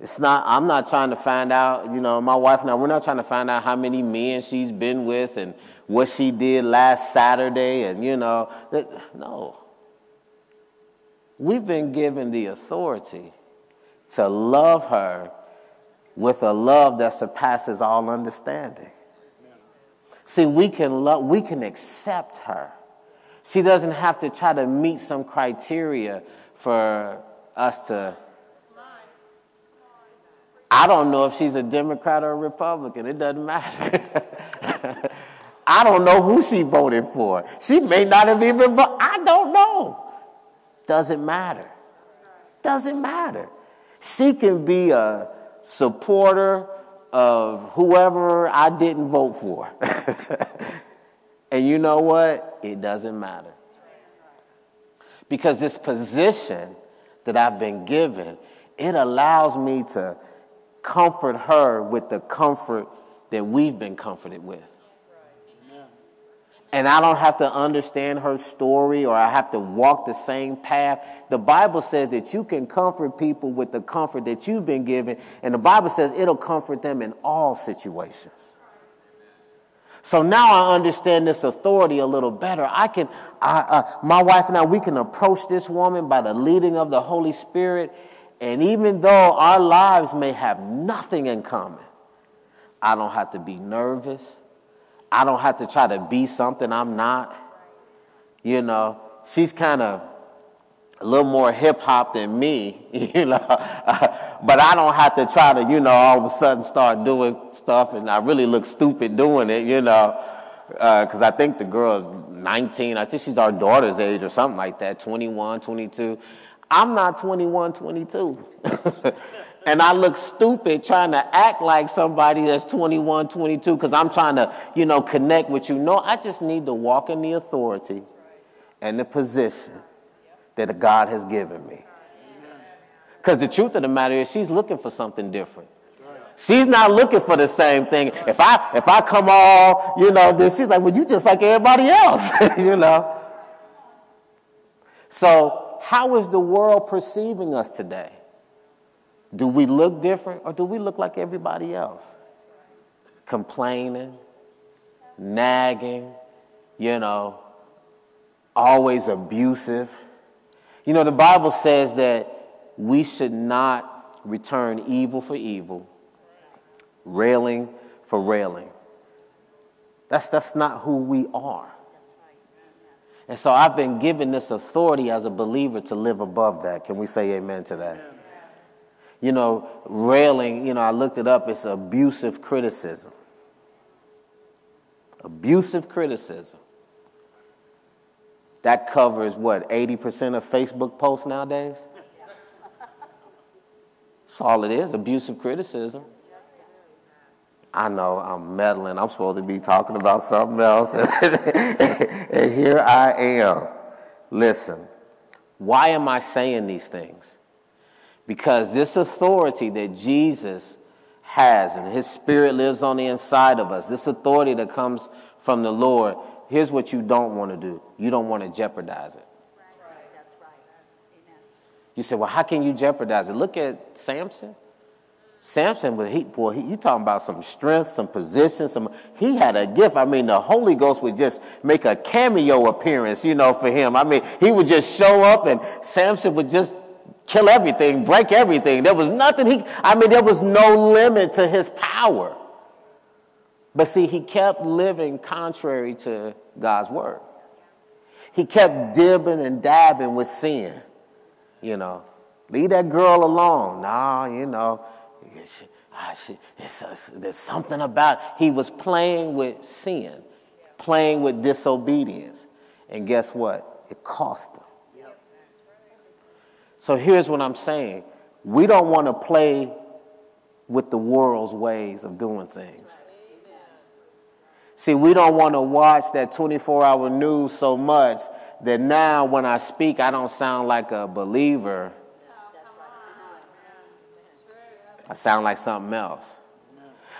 It's not, I'm not trying to find out, you know, my wife and I, we're not trying to find out how many men she's been with and what she did last Saturday and, you know, that, no. We've been given the authority to love her with a love that surpasses all understanding. See, we can love, we can accept her. She doesn't have to try to meet some criteria for us to I don't know if she's a Democrat or a Republican. It doesn't matter. I don't know who she voted for. She may not have even voted. I don't know. Doesn't matter. Doesn't matter. She can be a supporter of whoever I didn't vote for. and you know what? It doesn't matter. Because this position that I've been given, it allows me to comfort her with the comfort that we've been comforted with. And I don't have to understand her story or I have to walk the same path. The Bible says that you can comfort people with the comfort that you've been given. And the Bible says it'll comfort them in all situations. So now I understand this authority a little better. I can, I, uh, my wife and I, we can approach this woman by the leading of the Holy Spirit and even though our lives may have nothing in common, I don't have to be nervous. I don't have to try to be something I'm not. You know, she's kind of a little more hip hop than me, you know. but I don't have to try to, you know, all of a sudden start doing stuff and I really look stupid doing it, you know. Because uh, I think the girl's 19. I think she's our daughter's age or something like that, 21, 22. I'm not 21, 22. and I look stupid trying to act like somebody that's 21, 22 because I'm trying to, you know, connect with you. No, I just need to walk in the authority and the position that God has given me. Because the truth of the matter is, she's looking for something different. She's not looking for the same thing. If I if I come all, you know, this, she's like, well, you just like everybody else, you know. So how is the world perceiving us today? Do we look different or do we look like everybody else? Complaining, nagging, you know, always abusive. You know, the Bible says that we should not return evil for evil, railing for railing. That's, that's not who we are. And so I've been given this authority as a believer to live above that. Can we say amen to that? You know, railing, you know, I looked it up, it's abusive criticism. Abusive criticism. That covers what, 80% of Facebook posts nowadays? That's all it is abusive criticism. I know I'm meddling. I'm supposed to be talking about something else. and here I am. Listen, why am I saying these things? Because this authority that Jesus has and his spirit lives on the inside of us, this authority that comes from the Lord, here's what you don't want to do you don't want to jeopardize it. You say, well, how can you jeopardize it? Look at Samson. Samson was he boy, he, you talking about some strength, some position, some he had a gift. I mean, the Holy Ghost would just make a cameo appearance, you know, for him. I mean, he would just show up and Samson would just kill everything, break everything. There was nothing he I mean, there was no limit to his power. But see, he kept living contrary to God's word. He kept dibbing and dabbing with sin. You know, leave that girl alone. Nah, you know, there's something about he was playing with sin, playing with disobedience. And guess what? It cost him. So here's what I'm saying we don't want to play with the world's ways of doing things. See, we don't want to watch that 24 hour news so much that now when I speak, I don't sound like a believer. I sound like something else.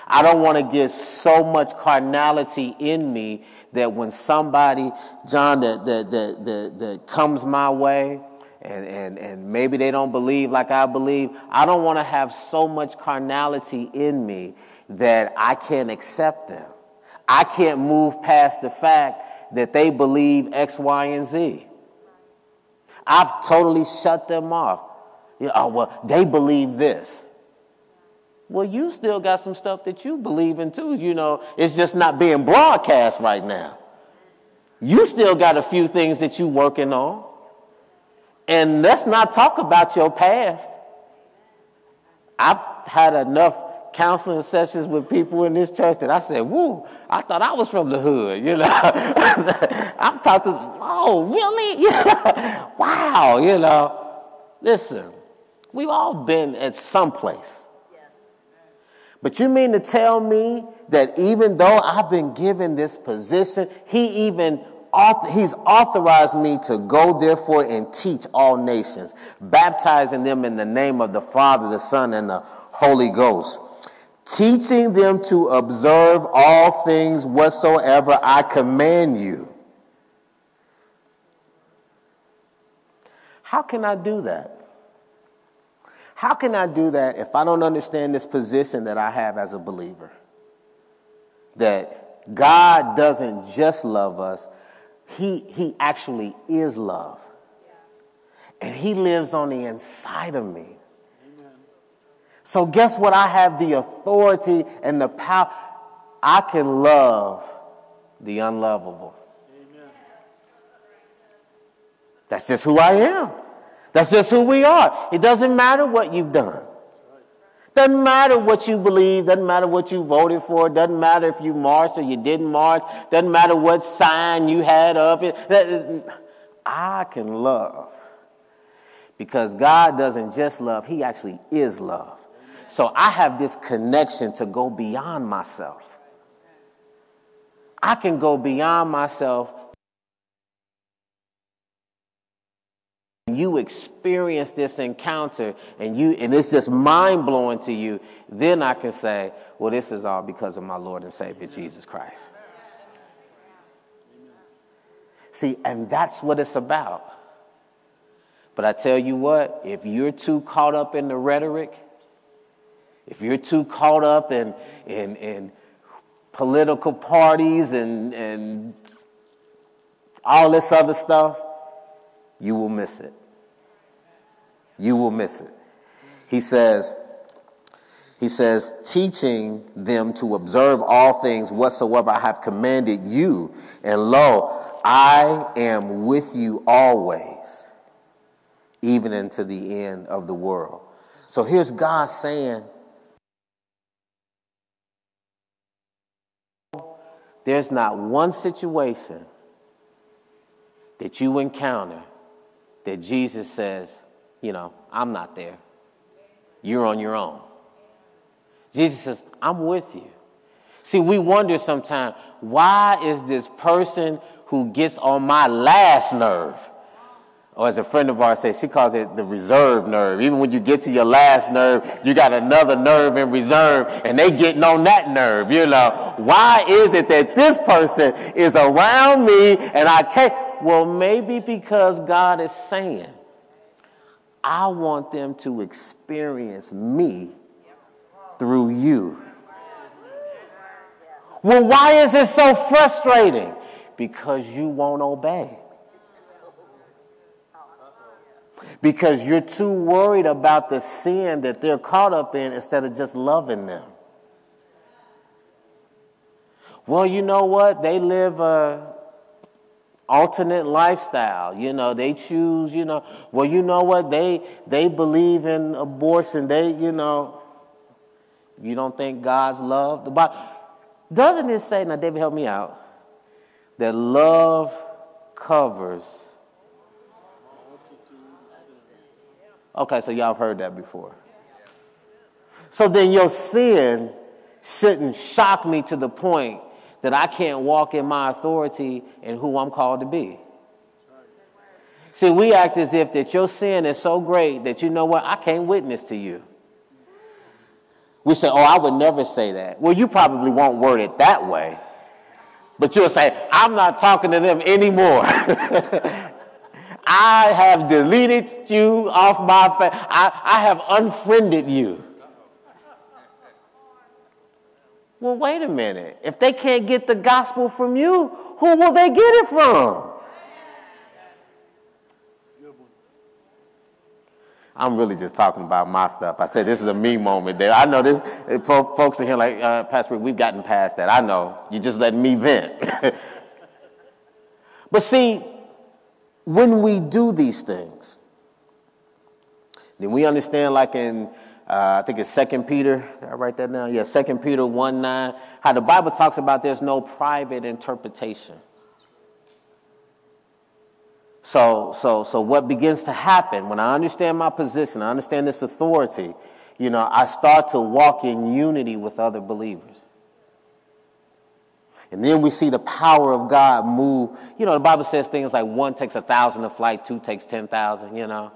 I don't want to get so much carnality in me that when somebody, John, that, that, that, that, comes my way, and, and, and maybe they don't believe like I believe, I don't want to have so much carnality in me that I can't accept them. I can't move past the fact that they believe X, Y, and Z. I've totally shut them off. You know, oh, well, they believe this. Well, you still got some stuff that you believe in too. You know, it's just not being broadcast right now. You still got a few things that you're working on. And let's not talk about your past. I've had enough counseling sessions with people in this church that I said, woo, I thought I was from the hood, you know. I've talked to, oh, really? wow, you know. Listen, we've all been at some place. But you mean to tell me that even though I've been given this position, he even he's authorized me to go therefore and teach all nations, baptizing them in the name of the Father, the Son, and the Holy Ghost teaching them to observe all things whatsoever I command you. How can I do that? How can I do that if I don't understand this position that I have as a believer? That God doesn't just love us, He, he actually is love. And He lives on the inside of me. So, guess what? I have the authority and the power. I can love the unlovable. Amen. That's just who I am. That's just who we are. It doesn't matter what you've done. Doesn't matter what you believe. Doesn't matter what you voted for. Doesn't matter if you marched or you didn't march. Doesn't matter what sign you had up. I can love because God doesn't just love, He actually is love. So I have this connection to go beyond myself. I can go beyond myself. You experience this encounter and you and it's just mind blowing to you, then I can say, well, this is all because of my Lord and Savior Jesus Christ. See, and that's what it's about. But I tell you what, if you're too caught up in the rhetoric, if you're too caught up in, in, in political parties and, and all this other stuff, you will miss it. You will miss it. He says, he says, teaching them to observe all things whatsoever I have commanded you. And lo, I am with you always, even unto the end of the world. So here's God saying, There's not one situation that you encounter that Jesus says, you know, I'm not there. You're on your own. Jesus says, I'm with you. See, we wonder sometimes, why is this person who gets on my last nerve or as a friend of ours says, she calls it the reserve nerve. Even when you get to your last nerve, you got another nerve in reserve, and they getting on that nerve. You know, why is it that this person is around me and I can't? Well, maybe because God is saying, I want them to experience me through you. Well, why is it so frustrating? Because you won't obey. because you're too worried about the sin that they're caught up in instead of just loving them. Well, you know what? They live a alternate lifestyle. You know, they choose, you know, well, you know what? They they believe in abortion. They, you know, you don't think God's love? The Bible doesn't it say, now David help me out, that love covers. Okay, so y'all have heard that before. So then your sin shouldn't shock me to the point that I can't walk in my authority and who I'm called to be. See, we act as if that your sin is so great that you know what, I can't witness to you. We say, oh, I would never say that. Well, you probably won't word it that way. But you'll say, I'm not talking to them anymore. I have deleted you off my face. I, I have unfriended you. Well, wait a minute. If they can't get the gospel from you, who will they get it from? I'm really just talking about my stuff. I said this is a me moment there. I know this, folks in here like, uh, Pastor, we've gotten past that. I know. You just letting me vent. but see, when we do these things, then we understand like in uh, I think it's Second Peter. Did I write that down? Yeah, Second Peter one nine. How the Bible talks about there's no private interpretation. So, so, so what begins to happen when I understand my position, I understand this authority, you know, I start to walk in unity with other believers. And then we see the power of God move. You know, the Bible says things like one takes a thousand to flight, two takes 10,000, you know.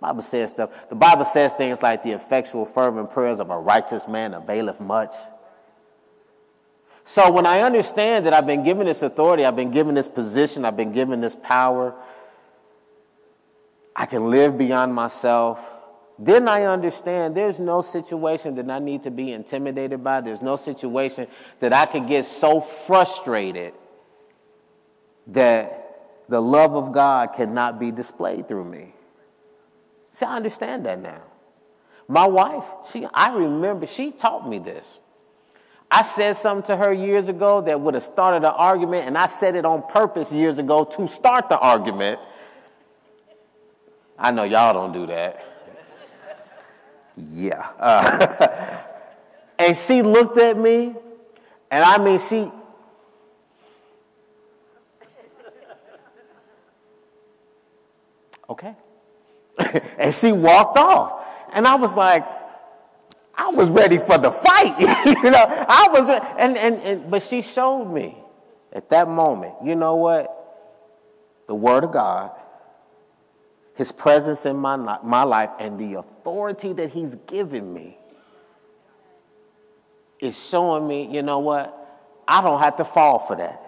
Bible says stuff. The Bible says things like the effectual, fervent prayers of a righteous man availeth much. So when I understand that I've been given this authority, I've been given this position, I've been given this power, I can live beyond myself. Then I understand there's no situation that I need to be intimidated by. There's no situation that I could get so frustrated that the love of God cannot be displayed through me. See, I understand that now. My wife, she, I remember she taught me this. I said something to her years ago that would have started an argument, and I said it on purpose years ago to start the argument. I know y'all don't do that. Yeah. Uh, and she looked at me, and I mean, she. Okay. and she walked off. And I was like, I was ready for the fight. you know, I was, and, and, and, but she showed me at that moment, you know what? The Word of God, His presence in my, my life, and the authority that He's given me is showing me, you know what? I don't have to fall for that.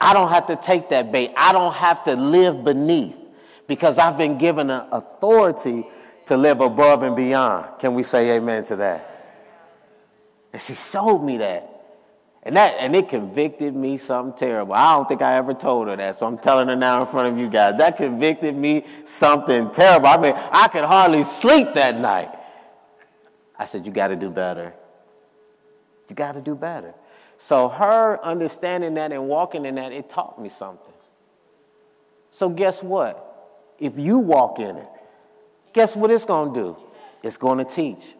I don't have to take that bait. I don't have to live beneath because I've been given an authority to live above and beyond. Can we say amen to that? And she showed me that. And that and it convicted me something terrible. I don't think I ever told her that, so I'm telling her now in front of you guys. That convicted me something terrible. I mean, I could hardly sleep that night. I said, You got to do better. You got to do better. So, her understanding that and walking in that, it taught me something. So, guess what? If you walk in it, guess what it's going to do? It's going to teach.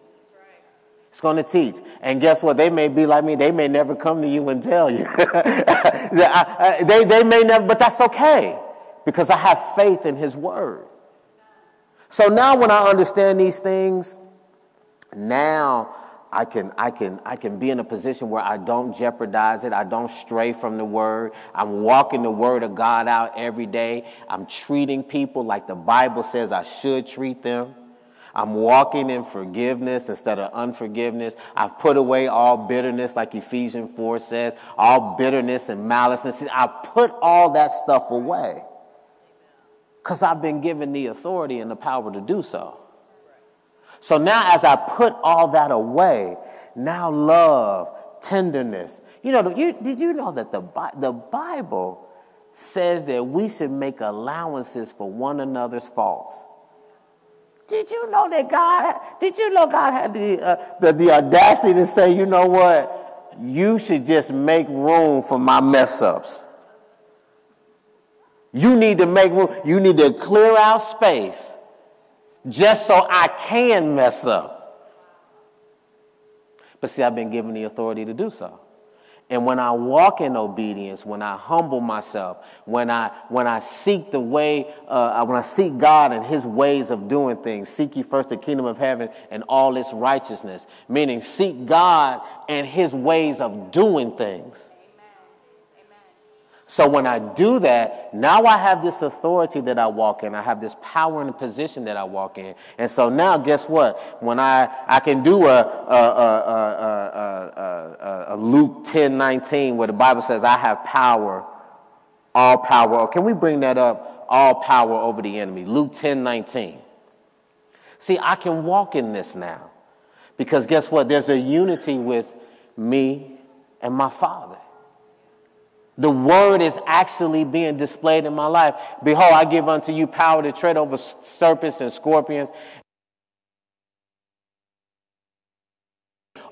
It's going to teach. And guess what? They may be like me. They may never come to you and tell you. they, they may never, but that's okay because I have faith in His Word. So now when I understand these things, now I can, I, can, I can be in a position where I don't jeopardize it. I don't stray from the word. I'm walking the word of God out every day. I'm treating people like the Bible says I should treat them. I'm walking in forgiveness instead of unforgiveness. I've put away all bitterness, like Ephesians 4 says, all bitterness and malice. I put all that stuff away because I've been given the authority and the power to do so. So now, as I put all that away, now love, tenderness. You know, you, did you know that the, the Bible says that we should make allowances for one another's faults? Did you know that God? Did you know God had the, uh, the, the audacity to say, you know what? you should just make room for my mess ups. You need to make room. You need to clear out space just so I can mess up. But see, I've been given the authority to do so. And when I walk in obedience, when I humble myself, when I when I seek the way, uh, when I seek God and His ways of doing things, seek ye first the kingdom of heaven and all its righteousness. Meaning, seek God and His ways of doing things. So when I do that, now I have this authority that I walk in. I have this power and position that I walk in. And so now, guess what? When I, I can do a, a, a, a, Luke 10 19, where the Bible says, I have power, all power. Oh, can we bring that up? All power over the enemy. Luke 10 19. See, I can walk in this now. Because guess what? There's a unity with me and my Father. The word is actually being displayed in my life. Behold, I give unto you power to tread over serpents and scorpions,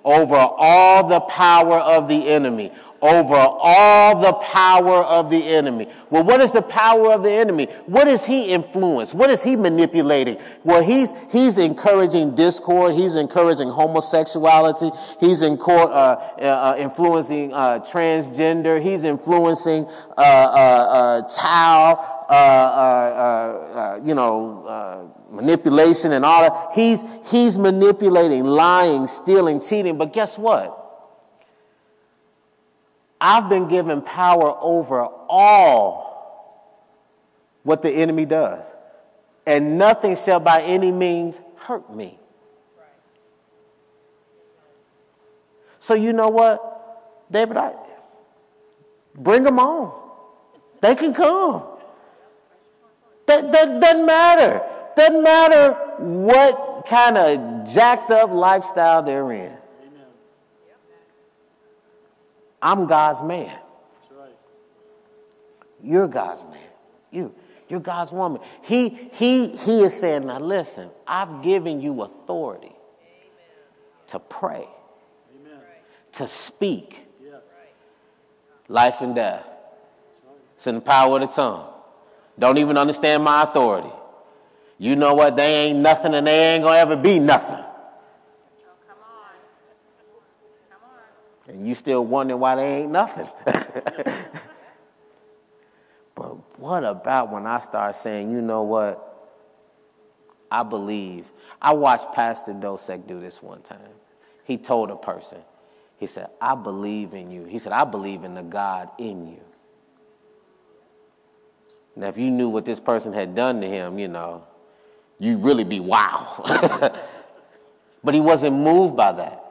over all the power of the enemy over all the power of the enemy. Well, what is the power of the enemy? What is he influence? What is he manipulating? Well, he's, he's encouraging discord. He's encouraging homosexuality. He's in court, uh, uh, influencing uh, transgender. He's influencing uh, uh, uh, child, you know, uh manipulation and all that. He's, he's manipulating, lying, stealing, cheating. But guess what? I've been given power over all what the enemy does, and nothing shall by any means hurt me. So, you know what, David, I bring them on. They can come. That, that doesn't matter. Doesn't matter what kind of jacked up lifestyle they're in. I'm God's man. Right. You're God's man. You, you're God's woman. He, he, he is saying, now listen, I've given you authority Amen. to pray, Amen. to speak yes. life and death. It's in the power of the tongue. Don't even understand my authority. You know what? They ain't nothing and they ain't gonna ever be nothing. And you still wondering why they ain't nothing. but what about when I start saying, you know what? I believe. I watched Pastor Dosek do this one time. He told a person, he said, I believe in you. He said, I believe in the God in you. Now, if you knew what this person had done to him, you know, you'd really be wow. but he wasn't moved by that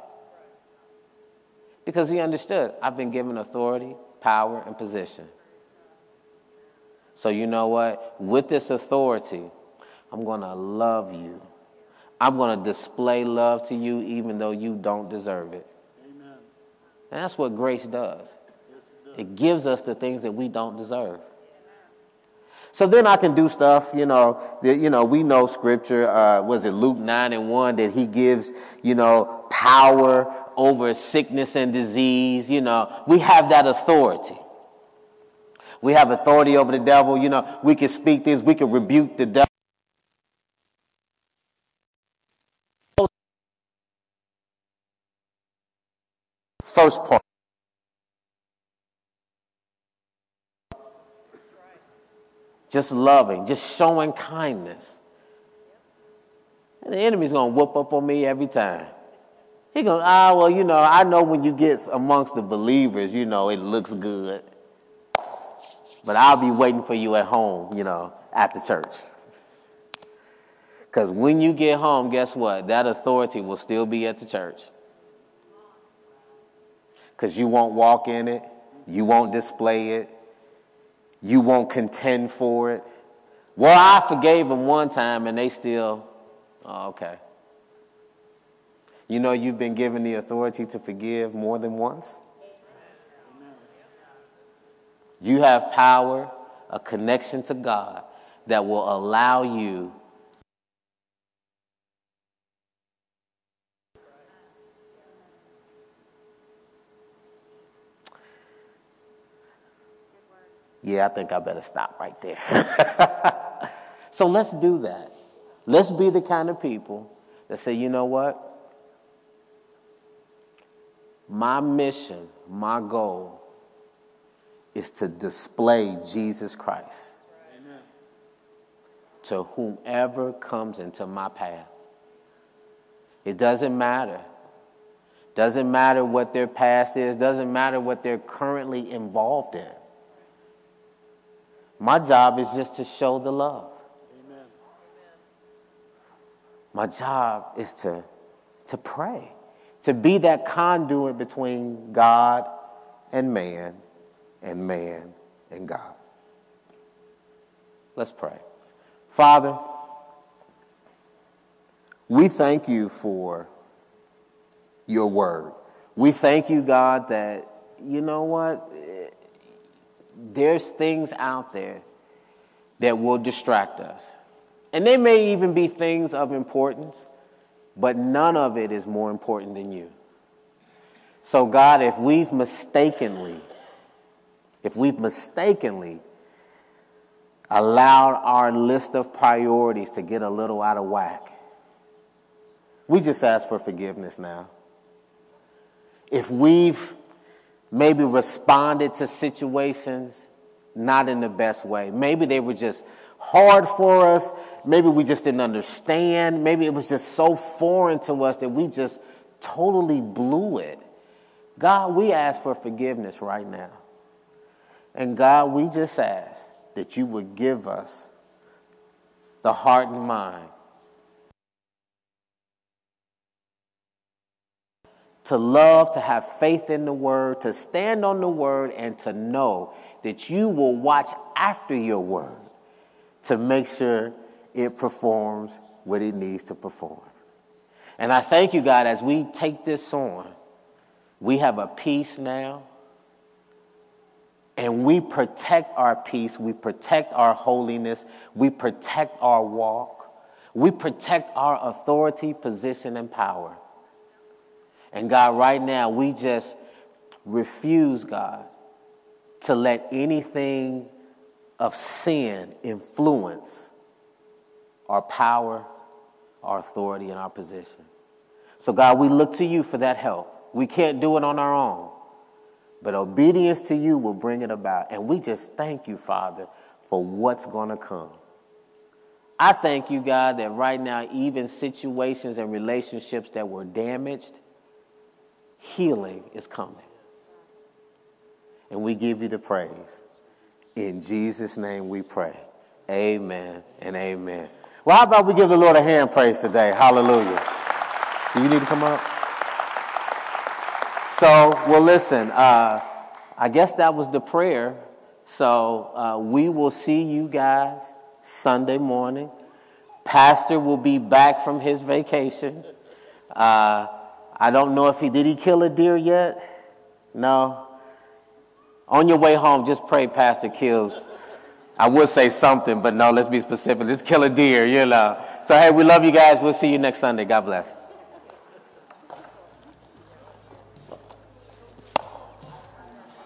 because he understood I've been given authority, power, and position. So, you know what? With this authority, I'm going to love you. I'm going to display love to you even though you don't deserve it. Amen. And that's what grace does. Yes, it does. It gives us the things that we don't deserve. So then I can do stuff, you know, that, you know, we know scripture, uh, was it Luke 9 and 1 that he gives, you know, power over sickness and disease. You know, we have that authority. We have authority over the devil. You know, we can speak things, we can rebuke the devil. First part. Just loving, just showing kindness. And the enemy's going to whoop up on me every time. He goes, ah, well, you know, I know when you get amongst the believers, you know, it looks good. But I'll be waiting for you at home, you know, at the church. Because when you get home, guess what? That authority will still be at the church. Because you won't walk in it, you won't display it, you won't contend for it. Well, I forgave them one time and they still, oh, okay. You know, you've been given the authority to forgive more than once. You have power, a connection to God that will allow you Yeah, I think I better stop right there. so let's do that. Let's be the kind of people that say, you know what? My mission, my goal is to display Jesus Christ Amen. to whomever comes into my path. It doesn't matter. Doesn't matter what their past is, doesn't matter what they're currently involved in. My job is just to show the love. Amen. My job is to, to pray, to be that conduit between God and man, and man and God. Let's pray. Father, we thank you for your word. We thank you, God, that, you know what? There's things out there that will distract us. And they may even be things of importance, but none of it is more important than you. So, God, if we've mistakenly, if we've mistakenly allowed our list of priorities to get a little out of whack, we just ask for forgiveness now. If we've maybe responded to situations not in the best way, maybe they were just hard for us, maybe we just didn't understand, maybe it was just so foreign to us that we just totally blew it. God, we ask for forgiveness right now. And God, we just ask that you would give us the heart and mind to love, to have faith in the word, to stand on the word, and to know that you will watch after your word to make sure it performs what it needs to perform. And I thank you, God, as we take this on, we have a peace now. And we protect our peace, we protect our holiness, we protect our walk, we protect our authority, position, and power. And God, right now, we just refuse, God, to let anything of sin influence our power, our authority, and our position. So, God, we look to you for that help. We can't do it on our own, but obedience to you will bring it about. And we just thank you, Father, for what's going to come. I thank you, God, that right now, even situations and relationships that were damaged, healing is coming. And we give you the praise. In Jesus' name we pray. Amen and amen. Well, how about we give the Lord a hand praise today? Hallelujah. Do you need to come up? So, well, listen, uh, I guess that was the prayer. So, uh, we will see you guys Sunday morning. Pastor will be back from his vacation. Uh, I don't know if he did he kill a deer yet? No. On your way home, just pray Pastor kills. I would say something, but no, let's be specific. Let's kill a deer, you know. So hey, we love you guys. We'll see you next Sunday. God bless.